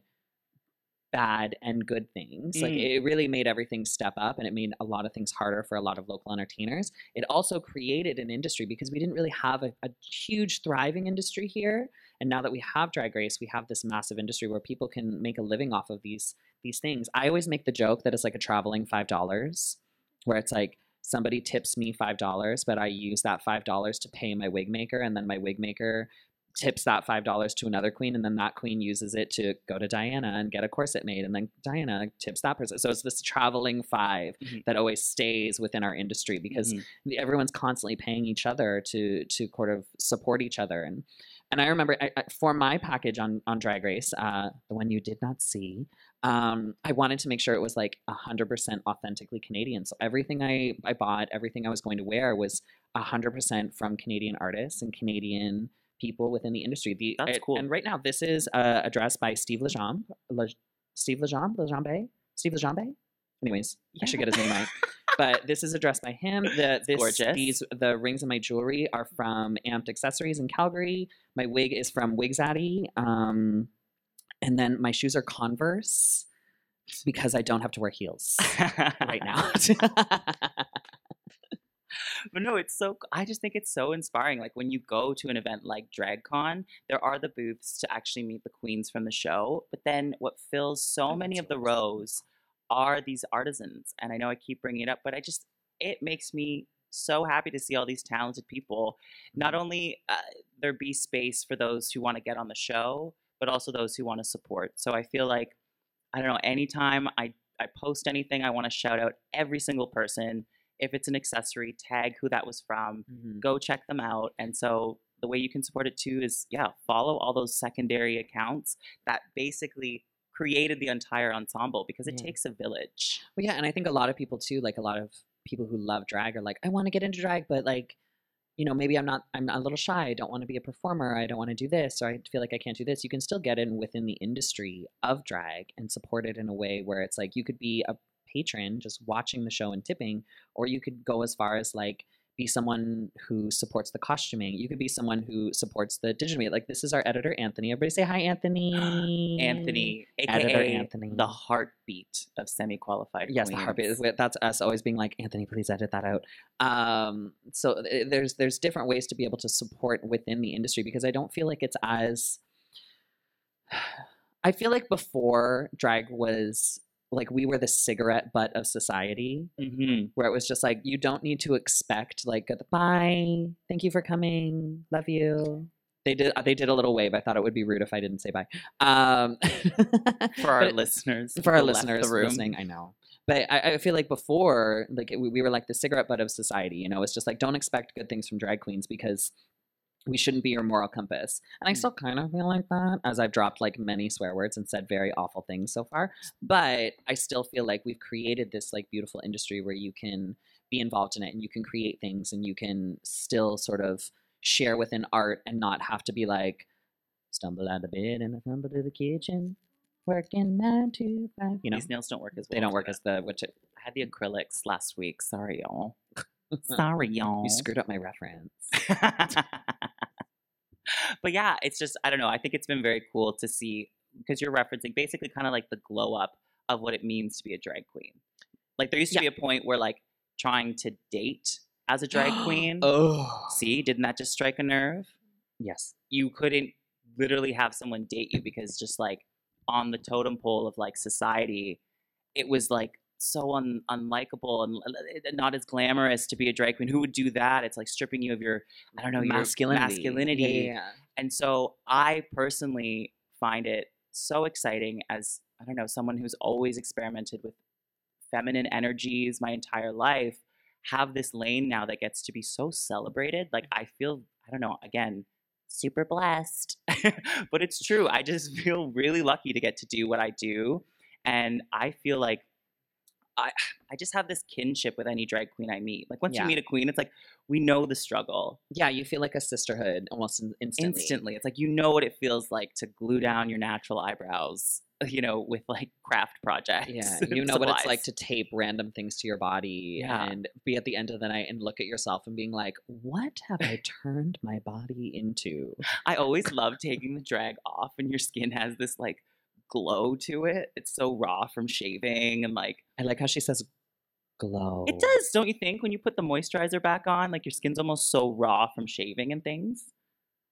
A: bad and good things. Like
B: Mm.
A: it really made everything step up, and it made a lot of things harder for a lot of local entertainers. It also created an industry because we didn't really have a, a huge thriving industry here. And now that we have Drag Race, we have this massive industry where people can make a living off of these these things. I always make the joke that it's like a traveling five dollars, where it's like somebody tips me five dollars, but I use that five dollars to pay my wig maker, and then my wig maker tips that five dollars to another queen, and then that queen uses it to go to Diana and get a corset made, and then Diana tips that person. So it's this traveling 5
B: Mhm.
A: that always stays within our industry because
B: Mhm.
A: everyone's constantly paying each other to to sort of support each other and and I remember I, I- for my package on on Drag Race, uh, the one you did not see, um, I wanted to make sure it was like hundred percent authentically Canadian. So everything I I bought, everything I was going to wear was hundred percent from Canadian artists and Canadian people within the industry. The,
B: That's
A: it-
B: cool.
A: And right now, this is uh, a dress by Steve Lejean. Le, Steve Lejean? Lejean Steve Lejean Anyways, I should get his name right. But this is a dress by him. The this
B: gorgeous.
A: these the rings in my jewelry are from Amped Accessories in Calgary. My wig is from Wigzaddy. Um, and then my shoes are Converse because I don't have to wear heels right now.
B: but no, it's so. I just think it's so inspiring. Like when you go to an event like DragCon, there are the booths to actually meet the queens from the show. But then what fills so
A: Oh,
B: many of the rows are these artisans. And I know I keep bringing it up, but I just it makes me so happy to see all these talented people. Not only uh, there be space for those who want to get on the show, but also those who want to support. So I feel like I don't know. Anytime I I post anything, I want to shout out every single person. If it's an accessory, tag who that was from.
A: Mhm.
B: Go check them out. And so the way you can support it too is yeah, follow all those secondary accounts that basically created the entire ensemble because it
A: Yeah.
B: takes a village.
A: Well, yeah, and I think a lot of people too, like a lot of people who love drag are like, I want to get into drag, but like, you know, maybe I'm not, I'm a little shy. I don't want to be a performer. I don't want to do this, or I feel like I can't do this. You can still get in within the industry of drag and support it in a way where it's like you could be a patron just watching the show and tipping, or you could go as far as like be someone who supports the costuming. You could be someone who supports the digital media. Like this is our editor, Anthony. Everybody say hi, Anthony.
B: Anthony,
A: Editor Anthony.
B: the heartbeat of semi-qualified.
A: Yes, the heartbeat. That's us always being like, Anthony, please edit that out. Um, so uh, there's there's different ways to be able to support within the industry because I don't feel like it's as. I feel like before drag was like we were the cigarette butt of society,
B: Mhm.
A: where it was just like you don't need to expect like goodbye, thank you for coming, love you. They did they did a little wave. I thought it would be rude if I didn't say bye. Um,
B: For our listeners,
A: for our
B: who left the
A: listeners listening, I know. But I, I feel like before, like we, we were like the cigarette butt of society. You know, it's just like don't expect good things from drag queens because we shouldn't be your moral compass. And I
B: Mm.
A: still kind of feel like that, as I've dropped like many swear words and said very awful things so far. But I still feel like we've created this like beautiful industry where you can be involved in it and you can create things and you can still sort of share within art and not have to be like stumble out of bed and I stumble to the kitchen, working nine to five. You know,
B: These nails don't work as well.
A: they don't work as the which it,
B: I had the acrylics last week. Sorry, y'all. Sorry, y'all.
A: you screwed up my reference.
B: but yeah, it's just I don't know. I think it's been very cool to see because you're referencing basically kind of like the glow up of what it means to be a drag queen. Like there used to
A: Yeah.
B: be a point where like trying to date as a drag queen.
A: oh,
B: See, didn't that just strike a nerve?
A: yes.
B: You couldn't literally have someone date you because just like on the totem pole of like society, it was like so un- unlikable and not as glamorous to be a drag queen. Who would do that? It's like stripping you of your I don't know your
A: masculinity.
B: masculinity.
A: Yeah, yeah, yeah.
B: And so I personally find it so exciting as, I don't know, someone who's always experimented with feminine energies my entire life, have this lane now that gets to be so celebrated. Like, I feel, I don't know, again, super blessed. but it's true. I just feel really lucky to get to do what I do. And I feel like I, I just have this kinship with any drag queen I meet. Like once
A: Yeah.
B: you meet a queen, it's like we know the struggle
A: Yeah, you feel like a sisterhood almost instantly.
B: instantly. It's like you know what it feels like to glue down your natural eyebrows, you know, with like craft projects.
A: Yeah, you know what it's like to tape random things to your body
B: Yeah.
A: and be at the end of the night and look at yourself and being like, "What have I turned my body into?"
B: I always love taking the drag off, and your skin has this like glow to it. It's so raw from shaving, and like
A: I like how she says, "Glow."
B: it does, don't you think? When you put the moisturizer back on, like your skin's almost so raw from shaving and things.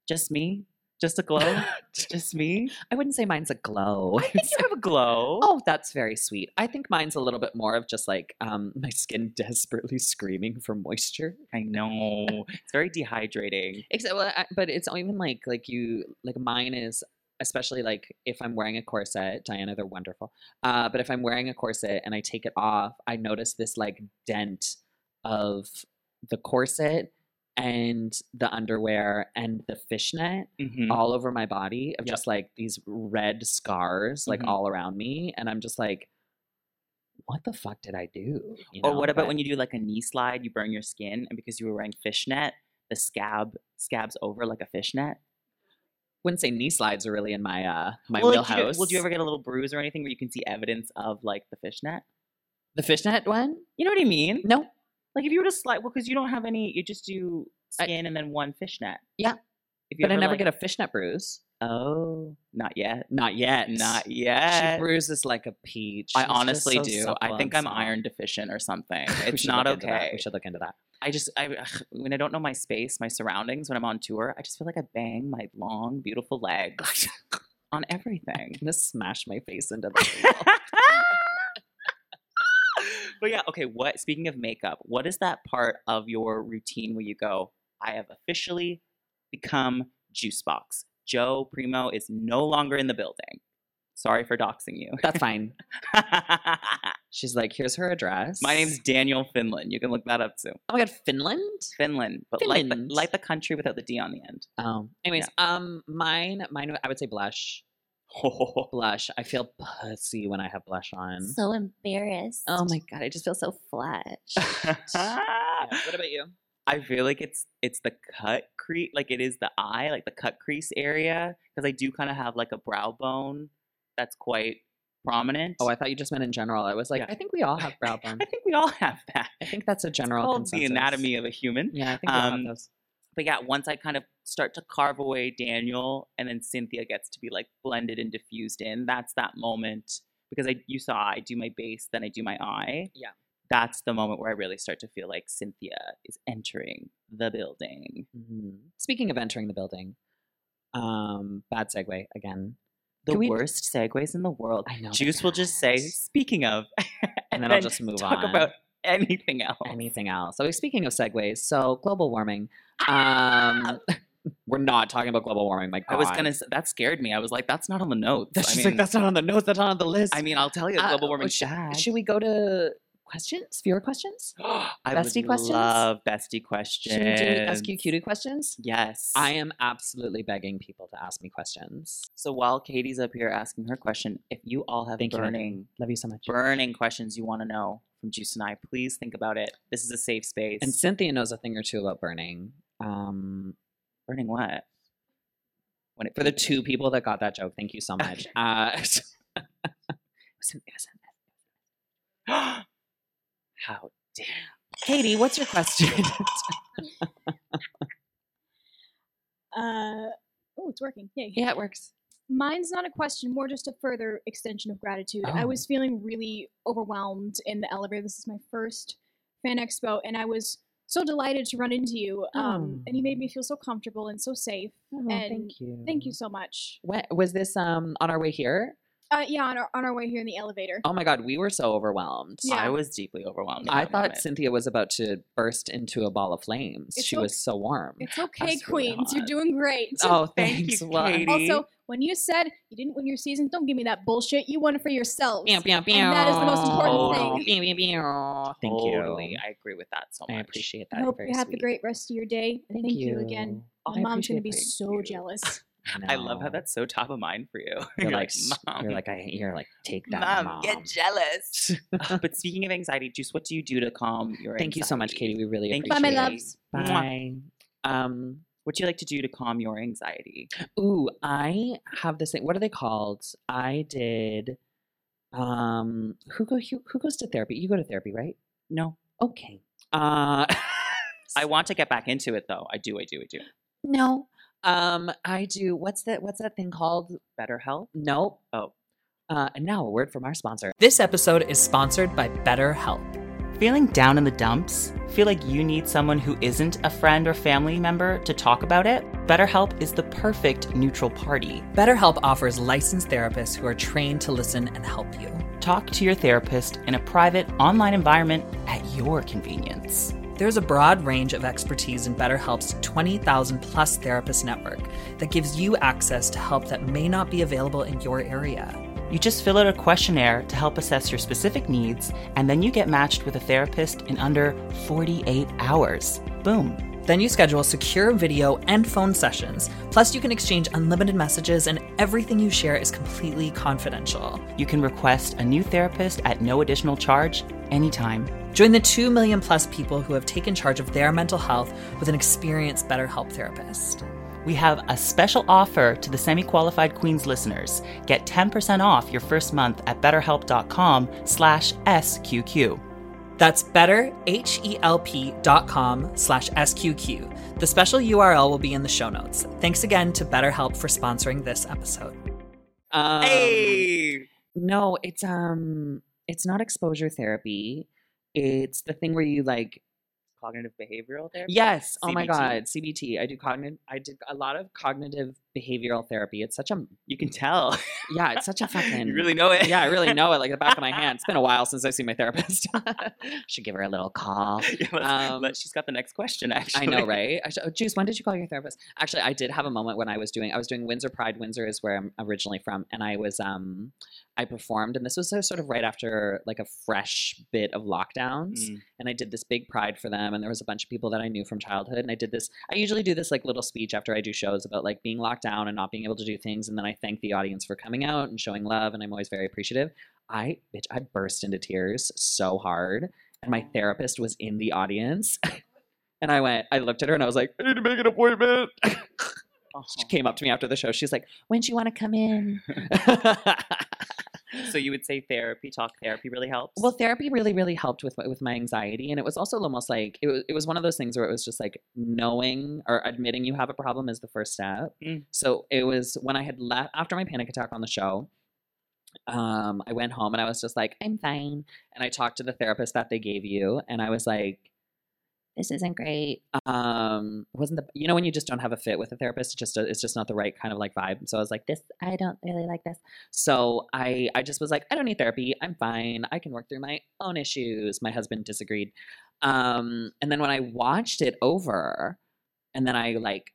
B: Just me, just a glow, just me.
A: I wouldn't say mine's a glow.
B: I think you have a glow.
A: Oh, that's very sweet. I think mine's a little bit more of just like um, my skin desperately screaming for moisture.
B: I know. It's very dehydrating.
A: Except, well, I, but it's even like like you like mine is especially like if I'm wearing a corset, Diana, they're wonderful. Uh, but if I'm wearing a corset and I take it off, I notice this like dent of the corset and the underwear and the fishnet
B: Mhm.
A: all over my body of
B: Yep.
A: just like these red scars like
B: Mhm.
A: all around me and i'm just like what the fuck did i do You
B: Or what about
A: but-
B: when you do like a knee slide, you burn your skin, and because you were wearing fishnet, the scab scabs over like a fishnet?
A: Wouldn't say knee slides are really in my uh my
B: well, like, do you-
A: wheelhouse
B: will you ever get a little bruise or anything where you can see evidence of like the fishnet?
A: the fishnet one
B: You know what I mean?
A: no
B: Like if you were to slide, well, because you don't have any, you just do
A: I-
B: skin and then one fishnet.
A: Yeah. But i never
B: like-
A: get a fishnet bruise
B: Oh, not yet.
A: not yet
B: Not yet.
A: she bruises like a peach
B: I
A: She's
B: honestly
A: so
B: do. I think I'm iron deficient or something. It's not
A: look into that.
B: okay.
A: we should look into that
B: I just I when I don't know my space, my surroundings when I'm on tour, I just feel like I bang my long, beautiful legs on everything.
A: i'm gonna smash my face into the
B: but yeah, okay, what speaking of makeup, what is that part of your routine where you go, I have officially become Juice Boxx. Joe Primo is no longer in the building. Sorry for doxing you.
A: that's fine she's like here's her address
B: my name's Daniel Finlan. You can look that up too.
A: oh my god finland
B: Finland, but like the, like the country without the D on the end.
A: Oh, anyways, um, mine, mine, I would say blush. Blush. I feel pussy when I have blush on.
E: So embarrassed.
A: oh my god, I just feel so flat. Yeah, What about you?
B: I feel like it's it's the cut crease, like it is the eye, like the cut crease area, because I do kind of have like a brow bone that's quite prominent.
A: Oh, I thought you just meant in general. I was like,
B: Yeah.
A: I think we all have brow bone.
B: I think we all have that.
A: I think that's a general
B: Called the anatomy of a human.
A: Yeah, I think we all have
B: Um,
A: those.
B: But yeah, once I kind of start to carve away Daniel, and then Synthia gets to be like blended and diffused in. That's that moment because I you saw I do my base, then I do my eye.
A: Yeah.
B: That's the moment where I really start to feel like Synthia is entering the building.
A: Mhm. Speaking of entering the building, um, bad segue again.
B: The
A: we-
B: worst segues in the world.
A: I know.
B: Juice will just say, speaking of,
A: And then I'll just move
B: talk
A: on.
B: Talk about anything else.
A: anything else. So speaking of segues, so global warming. Um, we're not talking about global warming. My
B: I was gonna. That scared me. I was like, "That's not on the notes."
A: That's
B: I mean,
A: like that's not on the notes. That's not on the list.
B: I mean, I'll tell you,
A: Uh,
B: global warming.
A: sh-
B: bad.
A: should we go to questions? Viewer questions?
B: I
A: bestie
B: would
A: questions?
B: love bestie questions.
A: Should we do SQ cutie questions?
B: Yes.
A: I am absolutely begging people to ask me questions.
B: So while Katie's up here asking her question, if you all have
A: Thank you,
B: burning,
A: Love you so much.
B: burning questions you want to know from Juice and I, please think about it. This is a safe space.
A: And Synthia knows a thing or two about burning. Um,
B: burning what? When it
A: for the two people that got that joke, thank you so much. Uh, it was in- it was in-
B: How dare?
A: Katie, what's your question?
F: Uh, oh, it's working. Yay.
A: yeah, it works.
F: Mine's not a question, more just a further extension of gratitude. I
A: Oh.
F: was feeling really overwhelmed in the elevator. This is my first fan expo, and I was so delighted to run into you. Um, and you made me feel so comfortable and so safe.
A: Oh,
F: And
A: thank you.
F: Thank you so much.
A: When, was this um on our way here?
F: Uh, yeah, on our, on our way here in the elevator.
A: Oh my god, we were so overwhelmed.
F: Yeah.
B: I was deeply overwhelmed.
A: I thought
B: moment.
A: Synthia was about to burst into a ball of flames.
F: It's
A: she
F: ok-
A: was so warm.
F: It's okay,
A: That's really
F: Queens. You're doing great.
A: Oh,
B: Thank
A: thanks.
B: you, Katie.
F: Also, when you said you didn't win your season, don't give me that bullshit. You won it for yourselves.
A: Pew, pew, pew.
F: And that is the most important
B: Oh.
F: thing.
A: Pew, pew, pew. Thank
B: totally.
A: you.
B: I agree with that so much.
A: I
B: much.
A: appreciate
F: I
A: that.
F: hope
A: You're
F: you
A: very
F: have a great rest of your day. And thank, you. again.
A: I
F: My mom's gonna be
A: that.
F: so jealous.
B: I love how that's so top of mind for you.
A: You're like,
B: mom,
A: you're like, I, you're like, take that,
B: mom,
A: mom.
B: get jealous. but speaking of anxiety, Juice, what do you do to calm your?
A: Thank you so much. Katie. We really
B: Thank you,
F: Bye, my
A: appreciate it.
F: loves.
A: Bye. Um.
B: What do you like to do to calm your anxiety?
A: Ooh, I have this thing. What are they called? I did. Um. Who go? Who, who goes to therapy? You go to therapy, right?
B: No,
A: Okay. Uh.
B: I want to get back into it though. I do. I do. I do.
A: no. Um. I do. What's that? What's that thing called?
B: Better health.
A: Nope.
B: Oh.
A: Uh, and now a word from our sponsor.
G: This episode is sponsored by BetterHelp.
B: Feeling down in the dumps? Feel like you need someone who isn't a friend or family member to talk about it? BetterHelp is the perfect neutral party.
G: BetterHelp offers licensed therapists who are trained to listen and help you.
B: Talk to your therapist in a private online environment at your convenience.
G: There's a broad range of expertise in BetterHelp's 20,000 plus therapist network that gives you access to help that may not be available in your area.
B: You just fill out a questionnaire to help assess your specific needs, and then you get matched with a therapist in under 48 hours. Boom.
G: Then you schedule secure video and phone sessions. Plus, you can exchange unlimited messages, and everything you share is completely confidential.
B: You can request a new therapist at no additional charge anytime.
G: Join the 2 million plus people who have taken charge of their mental health with an experienced BetterHelp therapist.
B: We have a special offer to the semi-qualified Queens listeners. Get 10% off your first month at betterhelp.com slash SQQ.
G: That's betterhelp.com slash SQQ. The special URL will be in the show notes. Thanks again to BetterHelp for sponsoring this episode.
A: Um,
B: Hey!
A: No, it's um, it's not exposure therapy. It's the thing where you like
H: Cognitive behavioral therapy.
A: Yes. Oh my God. CBT. I do cognitive. I did a lot of cognitive behavioral therapy. It's such a
H: You can tell.
A: yeah. It's such a fucking.
B: You really know it.
A: yeah, I really know it like the back of my hand. It's been a while since I've seen my therapist. Should give her a little call.
H: Yeah, let's-
A: Um,
H: let- she's got the next question. Actually,
A: I know, right? I should, oh, Juice, when did you call your therapist? Actually, I did have a moment when I was doing. I was doing Windsor Pride. Windsor is where I'm originally from, and I was um, I performed, and this was sort of right after like a fresh bit of lockdowns,
H: Mm.
A: and I did this big Pride for them, and there was a bunch of people that I knew from childhood, and I did this. I usually do this like little speech after I do shows about like being locked down and not being able to do things, and then I thank the audience for coming out and showing love, and I'm always very appreciative. I bitch, I burst into tears so hard, and my therapist was in the audience. And I went, I looked at her and I was like, I need to make an appointment. she came up to me after the show. She's like, when do you want to come in?
H: So you would say therapy, talk therapy, really helps.
A: well, therapy really, really helped with my, with my anxiety. And it was also almost like, it was, it was one of those things where it was just like knowing or admitting you have a problem is the first step.
H: Mm.
A: So it was when I had left, after my panic attack on the show, um, I went home and I was just like, I'm fine. And I talked to the therapist that they gave you. And I was like, this isn't great. Um, wasn't the you know when you just don't have a fit with a therapist, it's just it's just not the right kind of like vibe. So I was like, this I don't really like this. So I I just was like, I don't need therapy. I'm fine. I can work through my own issues. My husband disagreed. Um, and then when I watched it over, and then I like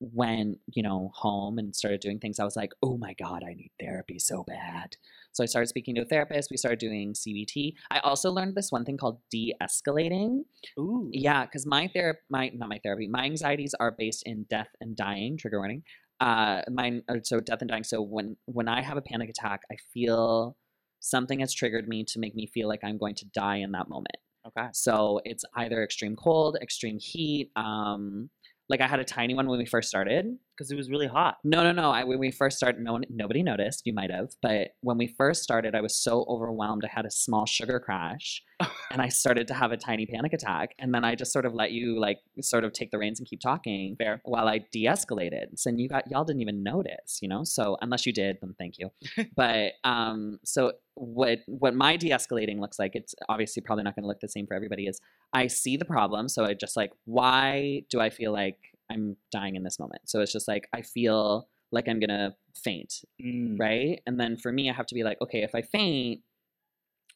A: went you know home and started doing things, I was like, oh my god, I need therapy so bad. So I started speaking to a therapist. We started doing CBT. I also learned this one thing called de-escalating.
H: Ooh.
A: Yeah, because my therapy, my not my therapy, my anxieties are based in death and dying. Trigger warning. Uh, mine. uh, So death and dying. So when when I have a panic attack, I feel something has triggered me to make me feel like I'm going to die in that moment.
H: Okay.
A: So it's either extreme cold, extreme heat. Um, like I had a tiny one when we first started.
H: Because it was really hot.
A: No, no, no. I, when we first started, no one, nobody noticed. You might have, but when we first started, I was so overwhelmed. I had a small sugar crash, and I started to have a tiny panic attack. And then I just sort of let you like sort of take the reins and keep talking
H: Fair.
A: while I de-escalated. So you got y'all didn't even notice, you know. So unless you did, then thank you. but um, so what what my de-escalating looks like? It's obviously probably not going to look the same for everybody. Is I see the problem, so I just like, why do I feel like I'm dying in this moment? So it's just like I feel like I'm gonna faint,
H: Mm.
A: right? And then for me, I have to be like, okay, if I faint,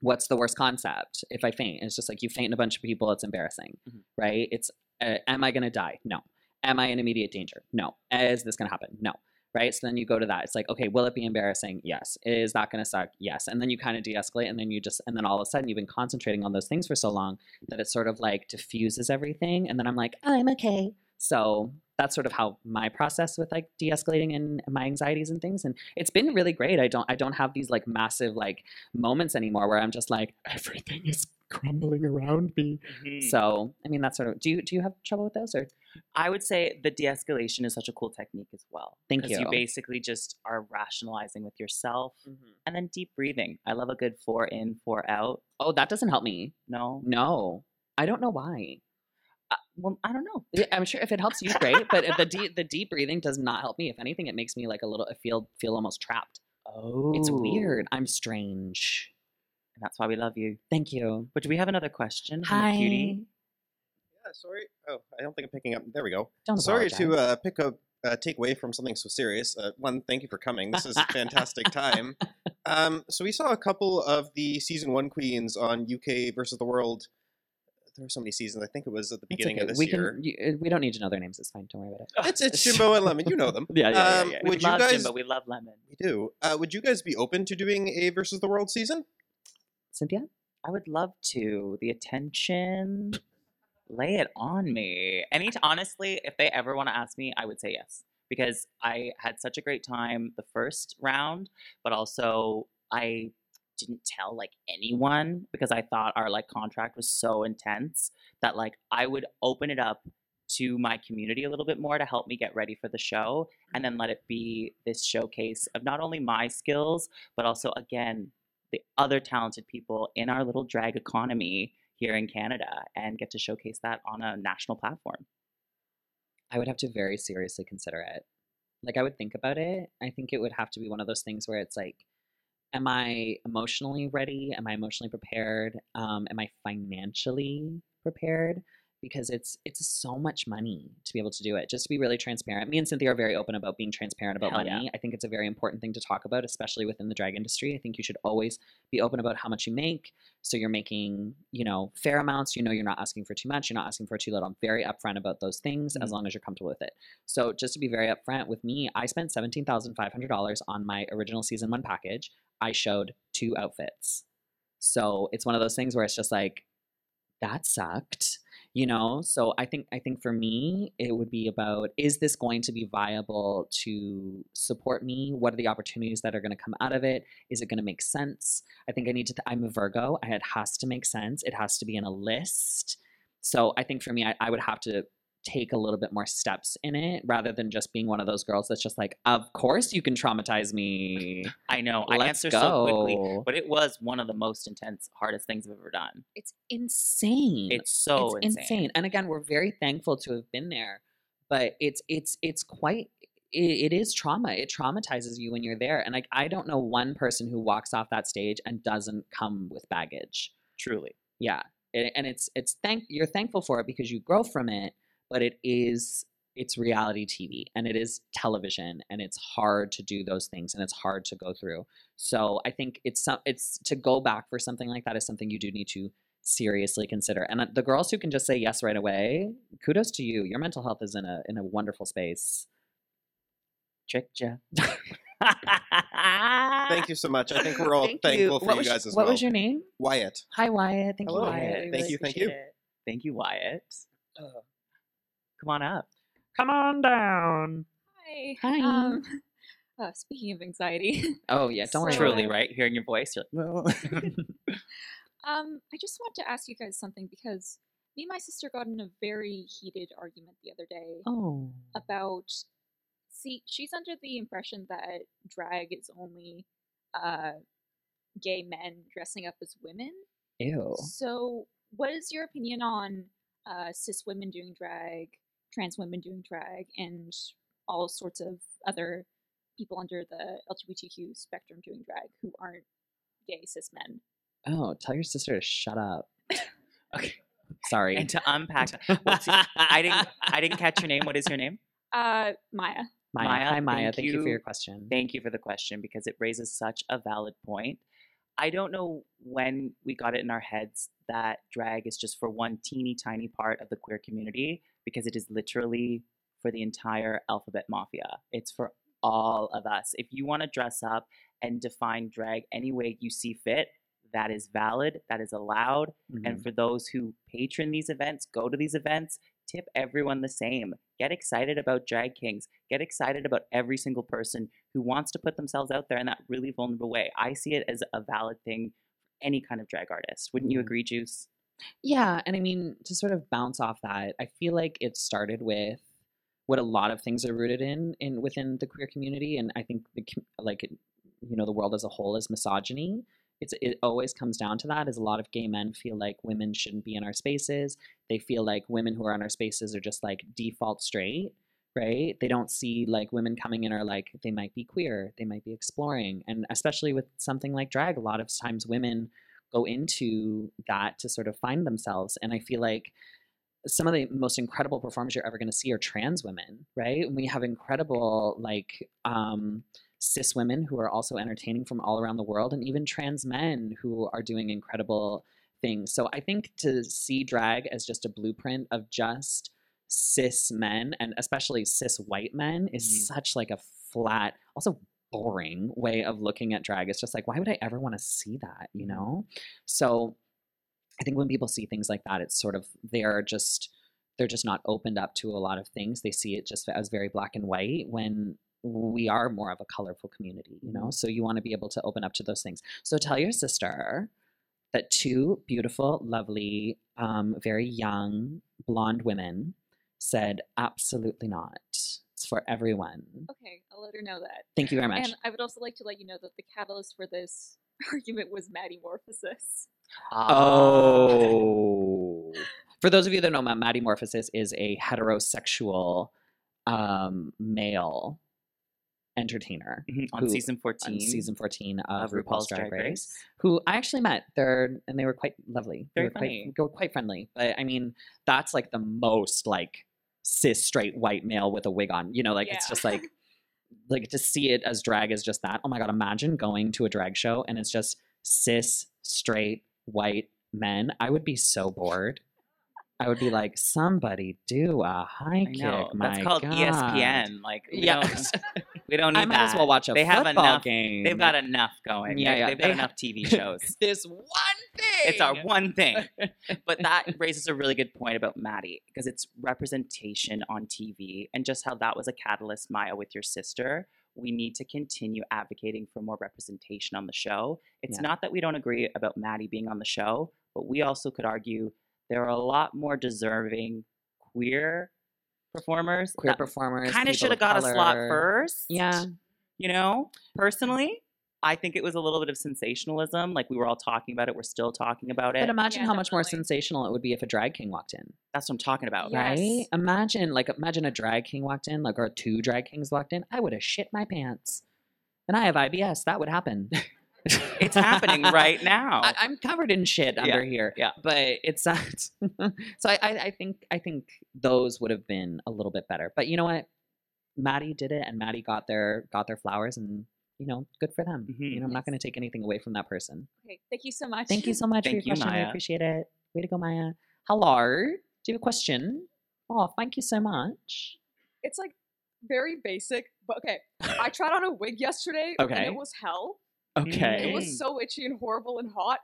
A: what's the worst concept? If I faint, it's just like you faint in a bunch of people, it's embarrassing,
H: Mhm.
A: right? It's uh, am I gonna die? No. Am I in immediate danger? No. Is this gonna happen? No. Right. So then you go to that. It's like, okay, will it be embarrassing? Yes. Is that going to suck? Yes. And then you kind of de escalate. And then you just, and then all of a sudden you've been concentrating on those things for so long that it sort of like diffuses everything. And then I'm like, I'm okay. So that's sort of how my process with like de-escalating and my anxieties and things. And it's been really great. I don't I don't have these like massive like moments anymore where I'm just like everything is crumbling around me.
H: Mhm.
A: So I mean that's sort of do you do you have trouble with those or
H: I would say the de-escalation is such a cool technique as well.
A: Thank you.
H: You basically just are rationalizing with yourself, and then deep breathing. I love a good four in, four out.
A: Oh, that doesn't help me.
H: No,
A: No. I don't know why.
H: Well, I don't know.
A: I'm sure if it helps you, great. But the deep the deep breathing does not help me. If anything, it makes me like a little I feel feel almost trapped.
H: Oh,
A: It's weird. I'm strange.
H: And that's why we love you.
A: Thank you.
H: But do we have another question? from cutie?
I: Yeah, sorry. Oh, I don't think I'm picking up. There we go.
A: Don't
I: sorry to uh, pick up, uh, take away from something so serious. Uh, one, thank you for coming. This is a fantastic time. Um, so we saw a couple of the season one queens on UK versus the World. There were so many seasons. I think it was at the beginning of
A: okay.
I: this
A: we
I: year.
A: Can, you, uh, we don't need to know their names. It's fine. Don't worry about it.
I: It's it's Jimbo and Lemon. You know them.
A: Yeah, yeah, yeah,
I: Um.
H: We
I: Would you
H: love
I: guys?
H: Jim, but we love Lemon.
I: we do. Uh, would you guys be open to doing a versus the World season?
A: Synthia?
H: I would love to. The attention,
B: Lay it on me. Any honestly, if they ever want to ask me, I would say yes because I had such a great time the first round, but also I didn't tell like anyone because I thought our like contract was so intense that like I would open it up to my community a little bit more to help me get ready for the show and then let it be this showcase of not only my skills but also again the other talented people in our little drag economy here in Canada and get to showcase that on a national platform.
A: I would have to very seriously consider it. Like I would think about it. I think it would have to be one of those things where it's like, am I emotionally ready? Am I emotionally prepared? Um, am I financially prepared? Because it's it's so much money to be able to do it. Just to be really transparent. Me and Synthia are very open about being transparent about
B: Hell
A: money.
B: yeah.
A: I think it's a very important thing to talk about, especially within the drag industry. I think you should always be open about how much you make. So you're making, you know, fair amounts. You know, you're not asking for too much. You're not asking for too little. I'm very upfront about those things as
B: Mhm.
A: long as you're comfortable with it. So just to be very upfront with me, I spent seventeen thousand five hundred dollars on my original season one package. I showed two outfits. So it's one of those things where it's just like, that sucked you know? So i think i think for me it would be about is this going to be viable to support me? What are the opportunities that are going to come out of it? Is it going to make sense? I think i need to th- i'm a virgo. It has to make sense. It has to be in a list. So i think for me i, I would have to take a little bit more steps in it rather than just being one of those girls that's just like of course you can traumatize me
B: I know I
A: Let's
B: answer so quickly, but it was one of the most intense, hardest things I've ever done.
A: it's insane
B: It's so
A: it's
B: insane.
A: And again, we're very thankful to have been there, but it's it's it's quite it, it is trauma. It traumatizes you when you're there. And like I don't know one person who walks off that stage and doesn't come with baggage.
B: Truly.
A: Yeah. And it's it's thank you're thankful for it because you grow from it, but it is it's reality TV and it is television and it's hard to do those things and it's hard to go through. So I think it's some it's to go back for something like that is something you do need to seriously consider. And uh, the girls who can just say yes right away, kudos to you. Your mental health is in a in a wonderful space.
B: Tricked ya.
I: Thank you so much. I think we're all
A: Thank
I: thankful for
A: what
I: you guys as
A: what
I: well.
A: What was your name?
I: Wyatt.
A: Hi Wyatt. Thank
I: Hello.
A: you Wyatt.
I: Thank
A: really
I: you, thank you.
A: it.
B: Thank you, Wyatt. Come on up.
A: Come on down.
F: Hi.
A: Hi.
F: Um, uh, speaking of anxiety,
A: Oh yeah, don't.
F: So-
B: Truly,
A: it.
B: right? Hearing your voice, you're like,
F: um, I just want to ask you guys something because me and my sister got in a very heated argument the other day
A: Oh.
F: about. See, she's under the impression that drag is only uh, gay men dressing up as women.
A: Ew.
F: So, what is your opinion on uh, cis women doing drag, trans women doing drag, and all sorts of other people under the LGBTQ spectrum doing drag who aren't gay cis men?
A: Oh, tell your sister to shut up. okay. Sorry.
B: and to unpack. What's your- I didn't. I didn't catch your name. What is your name?
F: Uh, Maya.
A: Maya.
B: Maya,
A: Hi Maya.
B: thank
A: Thank, you. for
B: you.
A: your question.
B: Thank you for the question because it raises such a valid point. I don't know when we got it in our heads that drag is just for one teeny tiny part of the queer community because it is literally for the entire alphabet mafia. It's for all of us. If you want to dress up and define drag any way you see fit, that is valid, that is allowed. And
A: Mhm.
B: for those who patron these events, go to these events, tip everyone the same. Get excited about Drag Kings. Get excited about every single person who wants to put themselves out there in that really vulnerable way. I see it as a valid thing for any kind of drag artist. Wouldn't you
A: Mhm.
B: agree, Juice?
A: Yeah, and I mean to sort of bounce off that, I feel like it started with what a lot of things are rooted in in within the queer community, and I think the like you know the world as a whole is misogyny. It's it always comes down to that. Is a lot of gay men feel like women shouldn't be in our spaces. They feel like women who are in our spaces are just like default straight, right? They don't see like women coming in are like they might be queer, they might be exploring, and especially with something like drag, a lot of times women go into that to sort of find themselves. And I feel like some of the most incredible performers you're ever going to see are trans women, right? And we have incredible like um, cis women who are also entertaining from all around the world, and even trans men who are doing incredible things. So I think to see drag as just a blueprint of just cis men and especially cis white men is
B: Mhm.
A: such like a flat, also boring way of looking at drag. It's just like, why would I ever want to see that, you
B: Mhm.
A: know? So I think when people see things like that, it's sort of they're just they're just not opened up to a lot of things. They see it just as very black and white when we are more of a colorful community, you know? So you want to be able to open up to those things. So tell your sister that two beautiful, lovely, um, very young, blonde women said, absolutely not. It's for everyone.
F: Okay, I'll let her know that.
A: Thank you very much.
F: And I would also like to let you know that the catalyst for this argument was Maddie Morphosis.
A: Oh. For those of you that know, Maddie Morphosis is a heterosexual um, male entertainer
B: Mhm, on
A: who-
B: season 14
A: on season 14 of,
B: of
A: RuPaul's Drag Race, who I actually met. They're and they were quite lovely. They
B: Very
A: were quite,
B: funny.
A: they were quite friendly. But I mean, that's like the most like cis straight white male with a wig on. You know, like it's just like like to see it as drag is just that. Oh my god, imagine going to a drag show and it's just cis straight white men. I would be so bored. I would be like, somebody do a high kick. My
B: That's called
A: God."
B: ESPN. Like,
A: Yeah.
B: we don't need
A: I might as
B: that.
A: well watch a
B: they have enough,
A: game.
B: They've got enough going.
A: Yeah, yeah,
B: They've got enough TV shows.
A: this one thing.
B: it's our one thing. But that raises a really good point about Maddie because it's representation on TV and just how that was a catalyst, Maya, with your sister. We need to continue advocating for more representation on the show. It's
A: Yeah.
B: not that we don't agree about Maddie being on the show, but we also could argue there are a lot more deserving queer performers
A: queer
B: that
A: performers
B: kind of should have
A: of
B: got a slot first.
A: Yeah.
B: You know, personally, I think it was a little bit of sensationalism. Like we were all talking about it. We're still talking about it.
A: But imagine
F: Yeah,
A: how much more sensational it would be if a drag king walked in,
B: That's what I'm talking about.
F: Yeah.
A: right? Imagine, like, imagine a drag king walked in, like, or two drag kings walked in. I would have shit my pants. And I have IBS. That would happen.
B: It's happening right now.
A: I, I'm covered in shit under here.
B: yeah.
A: But it's not. so I, I, I think, I think those would have been a little bit better. But you know what? Maddie did it, and Maddie got their got their flowers, and you know, good for them.
B: Mhm.
A: You know, I'm not going to take anything away from that person.
F: Okay, thank you so much.
A: Thank you so much
B: Thank
A: for your
B: you,
A: question. I appreciate it. Way to go, Maya. Hello. Do you have a question? Oh, thank you so much.
J: It's like very basic, but okay. I tried on a wig yesterday,
A: Okay.
J: and it was hell.
A: Okay.
J: It
B: Mm.
J: was so itchy and horrible and hot.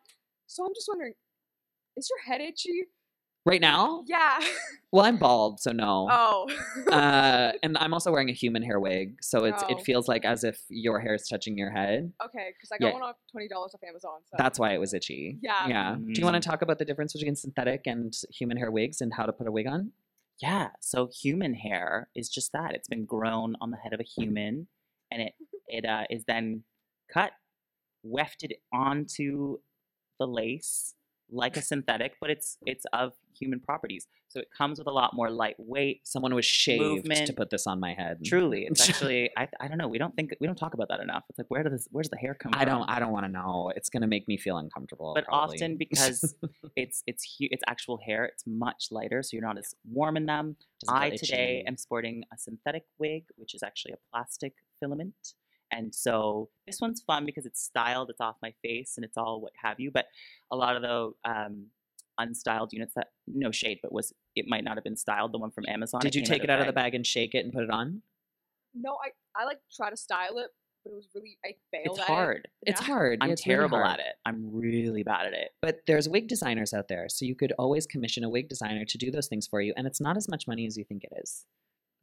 J: So I'm just wondering, is your head itchy?
A: right now?
J: Yeah.
A: Well, I'm bald, so no.
J: oh.
A: Uh, and I'm also wearing a human hair wig, so it's
J: Oh.
A: it feels like as if your hair is touching your head.
J: okay, because I got
A: yeah.
J: one off twenty dollars off Amazon. So
A: That's why it was itchy.
J: Yeah.
A: Yeah. Do you want to talk about the difference between synthetic and human hair wigs and how to put a wig on?
B: Yeah. So human hair is just that. It's been grown on the head of a human, and it it uh, is then cut, wefted onto the lace like a synthetic, but it's it's of human properties. So it comes with a lot more lightweight.
A: Someone was shaved to put this on my head.
B: Truly, it's actually I, I don't know. We don't think we don't talk about that enough. It's like where does where's the hair come
A: I
B: from?
A: don't. I don't want to know. It's gonna make me feel uncomfortable.
B: but
A: probably.
B: often because it's it's it's actual hair, it's much lighter, so you're not as warm in them.
A: Doesn't
B: I today am sporting a synthetic wig, which is actually a plastic filament. And so this one's fun because it's styled, it's off my face, and it's all what have you. But a lot of the um, unstyled units that, no shade, but was it might not have been styled. The one from Amazon.
A: Did you
B: came
A: take it out of the bag and shake it and put it on?
J: no, I I like try to style it, but it was really I failed.
B: It's
J: at
B: hard.
J: It.
A: It's
J: Yeah.
A: hard.
B: I'm
A: it's really
B: terrible
A: hard.
B: at it. I'm really bad at it.
A: But there's wig designers out there, so you could always commission a wig designer to do those things for you, and it's not as much money as you think it is.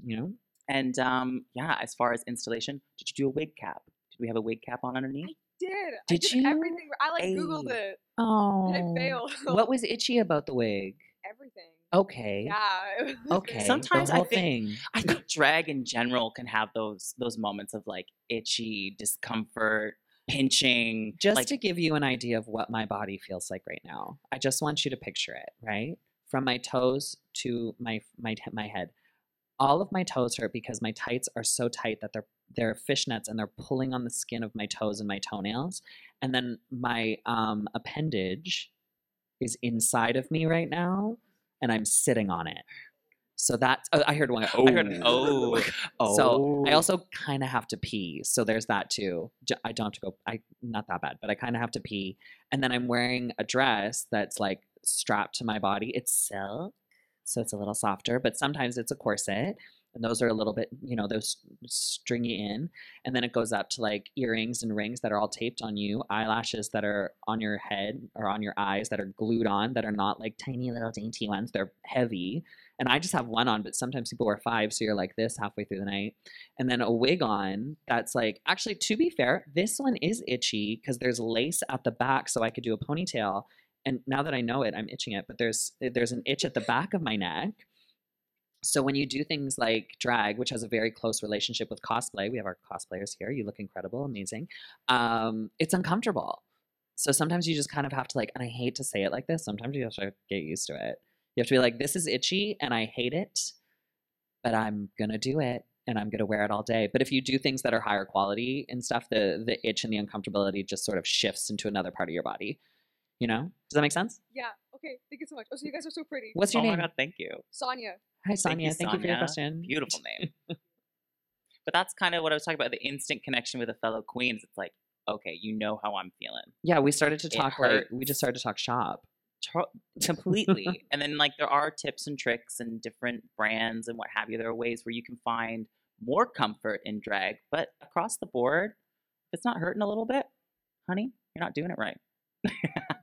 A: You know?
B: And um, yeah, as far as installation, did you do a wig cap? Did we have a wig cap on underneath?
J: Did I
A: Did
J: did
A: you?
J: everything? I like googled
B: Hey.
J: it
A: Oh.
J: and I failed.
A: What was itchy about the wig?
J: everything?
A: Okay.
J: Yeah.
A: Okay.
B: Sometimes I think-
A: thing.
B: I think drag in general can have those those moments of like itchy discomfort, pinching.
A: Just
B: like,
A: to give you an idea of what my body feels like right now, I just want you to picture it, right? From my toes to my my my head. All of my toes hurt because my tights are so tight that they're they're fishnets and they're pulling on the skin of my toes and my toenails. And then my um, appendage is inside of me right now, and I'm sitting on it. So that's oh, I heard one. Oh,
B: I heard an oh. oh.
A: So I also kind of have to pee. So there's that too. I don't have to go. I not that bad, but I kind of have to pee. And then I'm wearing a dress that's like strapped to my body. It's silk, so it's a little softer. But sometimes it's a corset. and those are a little bit, you know, those stringy in, and then it goes up to like earrings and rings that are all taped on you, eyelashes that are on your head or on your eyes that are glued on, that are not like tiny little dainty ones. They're heavy, and I just have one on, but sometimes people wear five, so you're like this halfway through the night, and then a wig on that's like actually to be fair, this one is itchy because there's lace at the back, so I could do a ponytail. And now that I know it, I'm itching it, but there's there's an itch at the back of my neck. So when you do things like drag, which has a very close relationship with cosplay, we have our cosplayers here. You look incredible, amazing. Um, it's uncomfortable. So sometimes you just kind of have to like, and I hate to say it like this. Sometimes you have to get used to it. You have to be like, this is itchy, and I hate it, but I'm gonna do it, and I'm gonna wear it all day. But if you do things that are higher quality and stuff, the the itch and the uncomfortability just sort of shifts into another part of your body. You know? Does that make sense?
J: Yeah. Okay. Thank you so much. Oh, so you guys are so pretty.
A: What's your
B: oh
A: name?
B: my god, thank you.
J: Sonia.
A: Hi, Sonia. Thank you, for your
B: Sonia.
A: question.
B: Beautiful name. but that's kind of what I was talking about the instant connection with a fellow queens. It's like, okay, you know how I'm feeling.
A: Yeah, we started to
B: It
A: talk. Like, we just started to talk shop.
B: Tro- completely. and then like there are tips and tricks and different brands and what have you. There are ways where you can find more comfort in drag, but across the board, if it's not hurting a little bit, honey, you're not doing it right.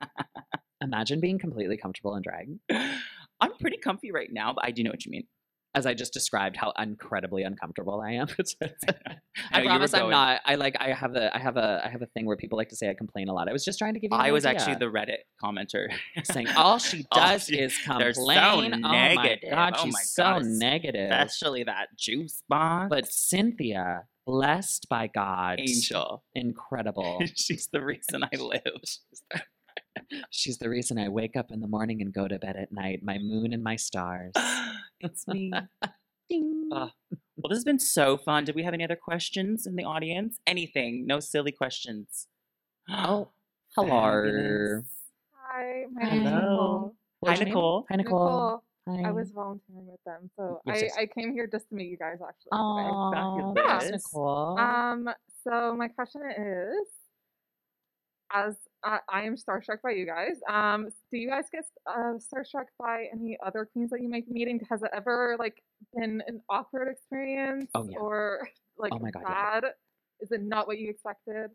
A: Imagine being completely comfortable in drag.
B: I'm pretty comfy right now, but I do know what you mean.
A: As I just described how incredibly uncomfortable I am.
B: I
A: I
B: know you were
A: promise I'm not. I like. I have a. I have a. I have a thing where people like to say I complain a lot. I was just trying to give you.
B: I was
A: idea.
B: actually the Reddit commenter
A: saying all she
B: All
A: does
B: she-
A: is
B: they're so
A: complain. oh my
B: negative.
A: god,
B: Oh
A: she's
B: my
A: so
B: God,
A: negative.
B: especially that Juice Boxx.
A: But Synthia, blessed by God,
B: Angel,
A: incredible.
B: she's the reason I live.
A: She's the reason I wake up in the morning and go to bed at night. My moon and my stars.
B: it's me. Ah, well, this has been so fun. Did we have any other questions in the audience? Anything? No silly questions.
A: Oh, hello.
B: Fabulous.
J: Hi, my
A: Hi.
J: name is
B: Hello.
J: Nicole.
B: Hi,
A: What's name?
B: Nicole.
A: Hi, Nicole.
J: Nicole.
A: Hi.
J: I was volunteering with them, so I,
A: yes.
J: I came here just to meet you guys actually. today.
A: Oh,
B: Fabulous.
A: Nicole.
J: Um, so my question is, as uh, I am starstruck by you guys, um, do you guys get uh, starstruck by any other queens that you might be meeting? Has it ever like been an awkward experience
A: Oh, yeah.
J: or like
A: Oh my God, yeah.
J: bad? Is it not what you expected?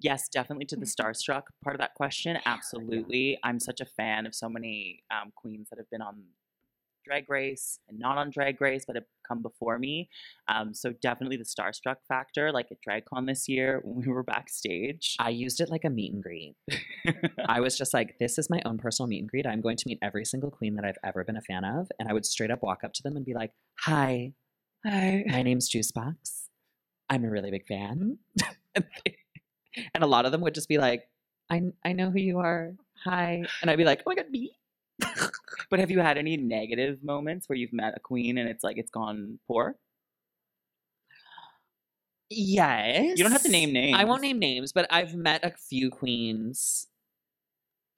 B: Yes, definitely to the starstruck part of that question. Absolutely. I'm such a fan of so many um, queens that have been on Drag Race and not on Drag Race, but have come before me. Um, so definitely the starstruck factor, like at DragCon this year when we were backstage.
A: I used it like a meet and greet. I was just like, this is my own personal meet and greet. I'm going to meet every single queen that I've ever been a fan of. And I would straight up walk up to them and be like, hi,
B: Hi.
A: my name's Juice Boxx. I'm a really big fan. and, a lot of them would just be like, I, I know who you are. Hi. And I'd be like, oh my God, me?
B: But have you had any negative moments where you've met a queen and it's like it's gone poor?
A: Yes.
B: You don't have to name names.
A: I won't name names, but I've met a few queens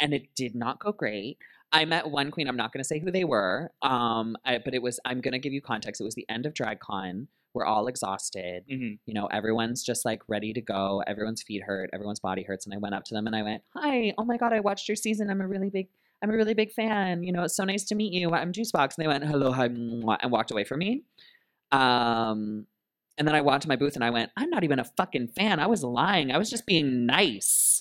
A: and it did not go great. I met one queen, I'm not going to say who they were, um, I, but it was, I'm going to give you context. It was the end of DragCon. We're all exhausted.
B: Mhm.
A: You know, everyone's just like ready to go. Everyone's feet hurt. Everyone's body hurts. And I went up to them and I went, Hi, oh my God, I watched your season. I'm a really big, I'm a really big fan. You know, it's so nice to meet you. I'm Juice Boxx. And they went, Hello, hi, and walked away from me. Um, and then I walked to my booth and I went, I'm not even a fucking fan. I was lying. I was just being nice.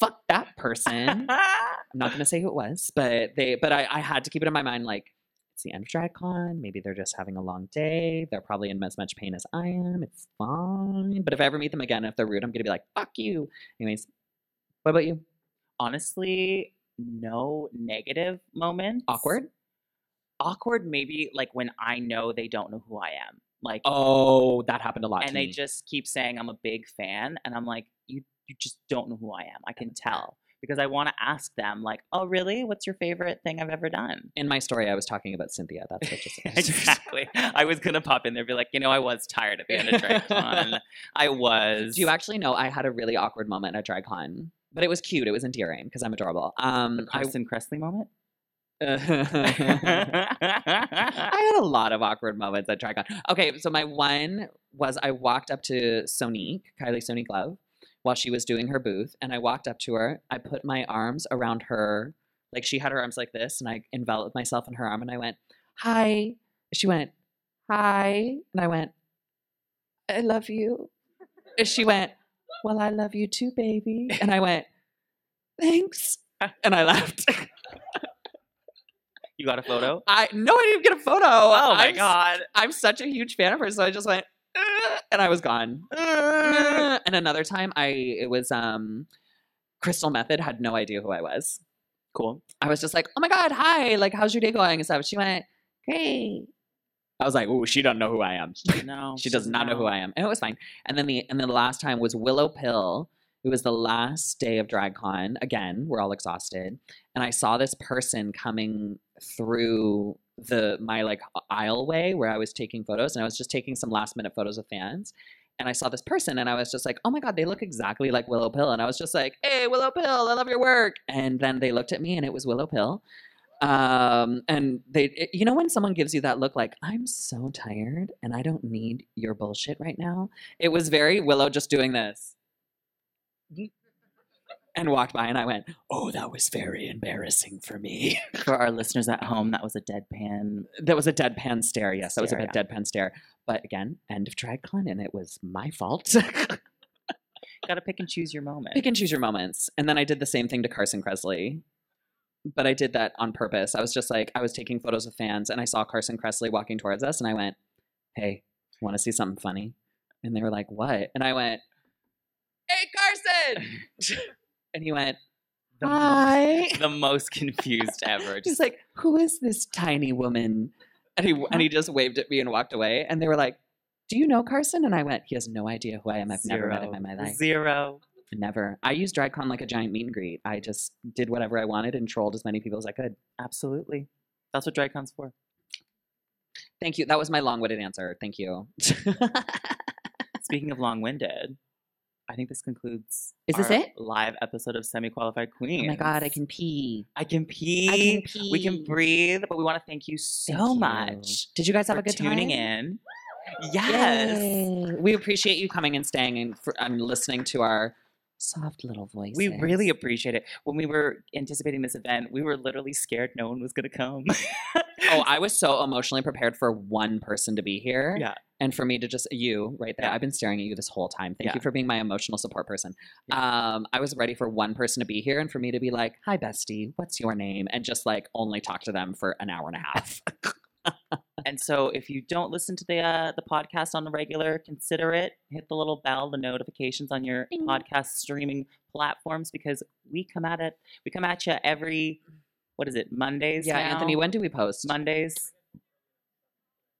A: Fuck that person. I'm not gonna say who it was, but they but I, I had to keep it in my mind like it's the end of DragCon. Maybe they're just having a long day. They're probably in as much pain as I am. It's fine. But if I ever meet them again, if they're rude, I'm gonna be like, fuck you. Anyways, what about you?
B: Honestly, no negative moments.
A: Awkward?
B: Awkward, maybe like when I know they don't know who I am. Like,
A: Oh, that happened a lot.
B: and they
A: me.
B: just keep saying I'm a big fan, and I'm like, you, you just don't know who I am. I can tell because I want to ask them, like, oh, really? What's your favorite thing I've ever done?
A: in my story, I was talking about Synthia. That's what just
B: exactly. I was gonna pop in there, and be like, you know, I was tired at the end of DragCon. I was.
A: Do you actually know I had a really awkward moment at DragCon? But it was cute. It was endearing because I'm adorable.
B: the
A: Um, I,
B: Carson Kressley moment?
A: I had a lot of awkward moments at DragCon. Okay, so my one was I walked up to Sonique, Kylie Sonique Love, while she was doing her booth, and I walked up to her. I put my arms around her, like she had her arms like this, and I enveloped myself in her arm, and I went, "Hi." She went, hi. And I went, I love you. She went, well, I love you too, baby. And I went, thanks. And I left.
B: You got a photo?
A: I no, I didn't get a photo.
B: Oh my
A: I'm,
B: god.
A: I'm such a huge fan of her, so I just went, "Uh," and I was gone. Uh, and another time, I it was um, Crystal Methyd had no idea who I was.
B: Cool.
A: I was just like, oh my god, hi, like how's your day going and stuff. She went, great. I was like, oh, she doesn't know who I am.
B: No.
A: she does not know who I am, and it was fine. And then the and then the last time was Willow Pill. It was the last day of DragCon. Again, we're all exhausted, and I saw this person coming through the my like aisleway where I was taking photos, and I was just taking some last minute photos of fans. And I saw this person, and I was just like, "Oh my god, they look exactly like Willow Pill." And I was just like, "Hey, Willow Pill, I love your work." And then they looked at me, and it was Willow Pill. Um, and they, you know, when someone gives you that look, like I'm so tired, and I don't need your bullshit right now. It was very Willow just doing this and walked by and I went, "Oh, that was very embarrassing for me."
B: For our listeners at home, that was a deadpan.
A: that was a deadpan stare. Yes, that was a bit deadpan stare. But again, end of DragCon and it was my fault.
B: Gotta pick and choose your moment.
A: Pick and choose your moments. And then I did the same thing to Carson Kressley. But I did that on purpose. I was just like, I was taking photos of fans and I saw Carson Kressley walking towards us and I went, Hey, want to see something funny? And they were like, What? And I went, Hey, Carson! and he went,
B: The, mo-
A: Hi.
B: the most confused ever.
A: He's
B: Just
A: like, "Who is this tiny woman?" And he and he just waved at me and walked away. And they were like, "Do you know Carson?" And I went, "He has no idea who I am. I've never met him in my life.
B: Zero.
A: Never. I used DragCon like a giant meet and greet. I just did whatever I wanted and trolled as many people as I could.
B: Absolutely. That's what DragCon's for.
A: Thank you. That was my long-winded answer. Thank you.
B: Speaking of long-winded, I think this concludes.
K: Is this
B: our
K: it?
B: Live episode of Semi-Qualified Queens.
K: Oh my god, I can pee.
B: I can pee.
K: I can
B: We can breathe, but we want to thank you so
A: Thank you.
B: much
A: Did you guys have a good
B: tuning
A: time?
B: in. Yes.
A: Yay. We appreciate you coming and staying and, for, and listening to our soft little voices.
B: We really appreciate it. When we were anticipating this event, we were literally scared no one was going to come.
A: Oh, I was so emotionally prepared for one person to be here.
B: Yeah.
A: And for me to just you right there.
B: Yeah.
A: I've been staring at you this whole time. Thank
B: Yeah.
A: you for being my emotional support person. Um, I was ready for one person to be here and for me to be like, "Hi, bestie. What's your name?" and just like only talk to them for an hour and a half.
B: And so, if you don't listen to the uh, the podcast on the regular, consider it. Hit the little bell, the notifications on your
K: Ding.
B: podcast streaming platforms because we come at it. We come at you every what is it? Mondays.
A: yeah,
B: now?
A: Anthony, when do we post?
B: Mondays,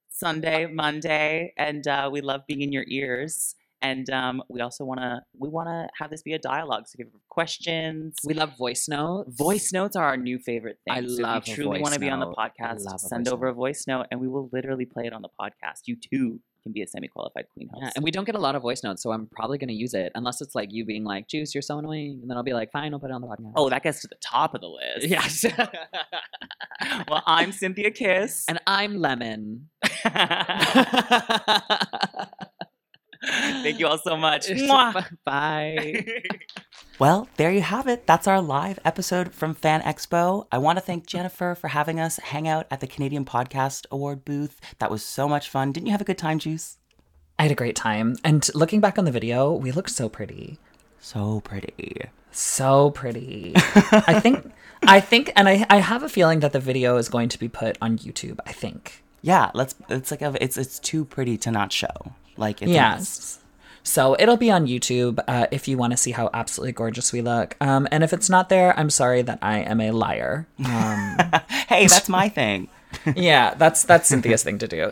B: Sunday, Monday, and uh, we love being in your ears. And um, we also want to we want to have this be a dialogue. So if you have questions,
A: We love voice notes.
B: voice notes are our new favorite thing.
A: I
B: so
A: love
B: if you truly want to be on the podcast, send over
A: note.
B: a voice note, and we will literally play it on the podcast. You too can be a semi-qualified queen host.
A: Yeah, and we don't get a lot of voice notes, so I'm probably going to use it unless it's like you being like, "Juice, you're so annoying," and then I'll be like, "Fine, I'll put it on the podcast."
B: oh, that gets to the top of the list.
A: yes.
B: well, I'm Synthia Kiss,
A: and I'm Lemon.
B: thank you all so much.
A: Bye.
L: Well, there you have it. That's our live episode from Fan Expo. I want to thank Jennifer for having us hang out at the Canadian Podcast Award booth. That was so much fun. Didn't you have a good time, Juice?
M: I had a great time. And looking back on the video, we looked so pretty.
L: So pretty.
M: So pretty. I think I think and I I have a feeling that the video is going to be put on YouTube, I think.
L: Yeah, let's. It's like a, it's it's too pretty to not show. Like it's
M: Yes.
L: must.
M: So it'll be on YouTube uh, if you want to see how absolutely gorgeous we look. Um, and if it's not there, I'm sorry that I am a liar. Um,
L: hey, that's my thing.
M: yeah, that's that's Synthia's thing to do.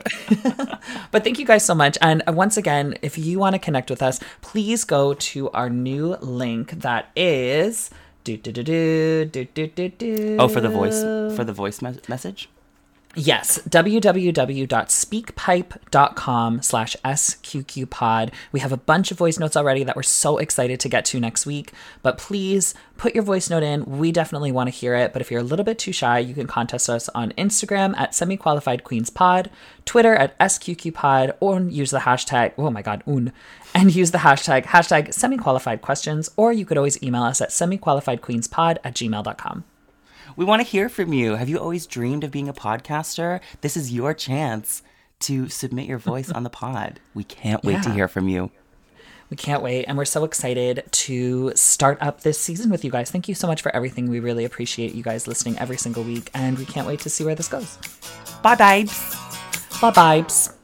M: but thank you guys so much. And uh, once again, if you want to connect with us, please go to our new link that is do do do do do do do.
L: Oh, for the voice for the voice me- message.
M: Yes, www.speakpipe.com slash sqqpod. We have a bunch of voice notes already that we're so excited to get to next week. But please put your voice note in. We definitely want to hear it. But if you're a little bit too shy, you can contest us on Instagram at semi-qualified queens pod, Twitter at sqqpod, or use the hashtag, oh my god, un, and use the hashtag, hashtag semi-qualified questions, or you could always email us at semi-qualifiedqueenspod at gmail.com.
L: We want to hear from you. Have you always dreamed of being a podcaster? This is your chance
B: to submit your voice on the pod. We can't wait to hear from you.
A: We can't wait. And we're so excited to start up this season with you guys. Thank you so much for everything. We really appreciate you guys listening every single week. And we can't wait to see where this goes.
B: Bye, babes.
A: Bye, vibes.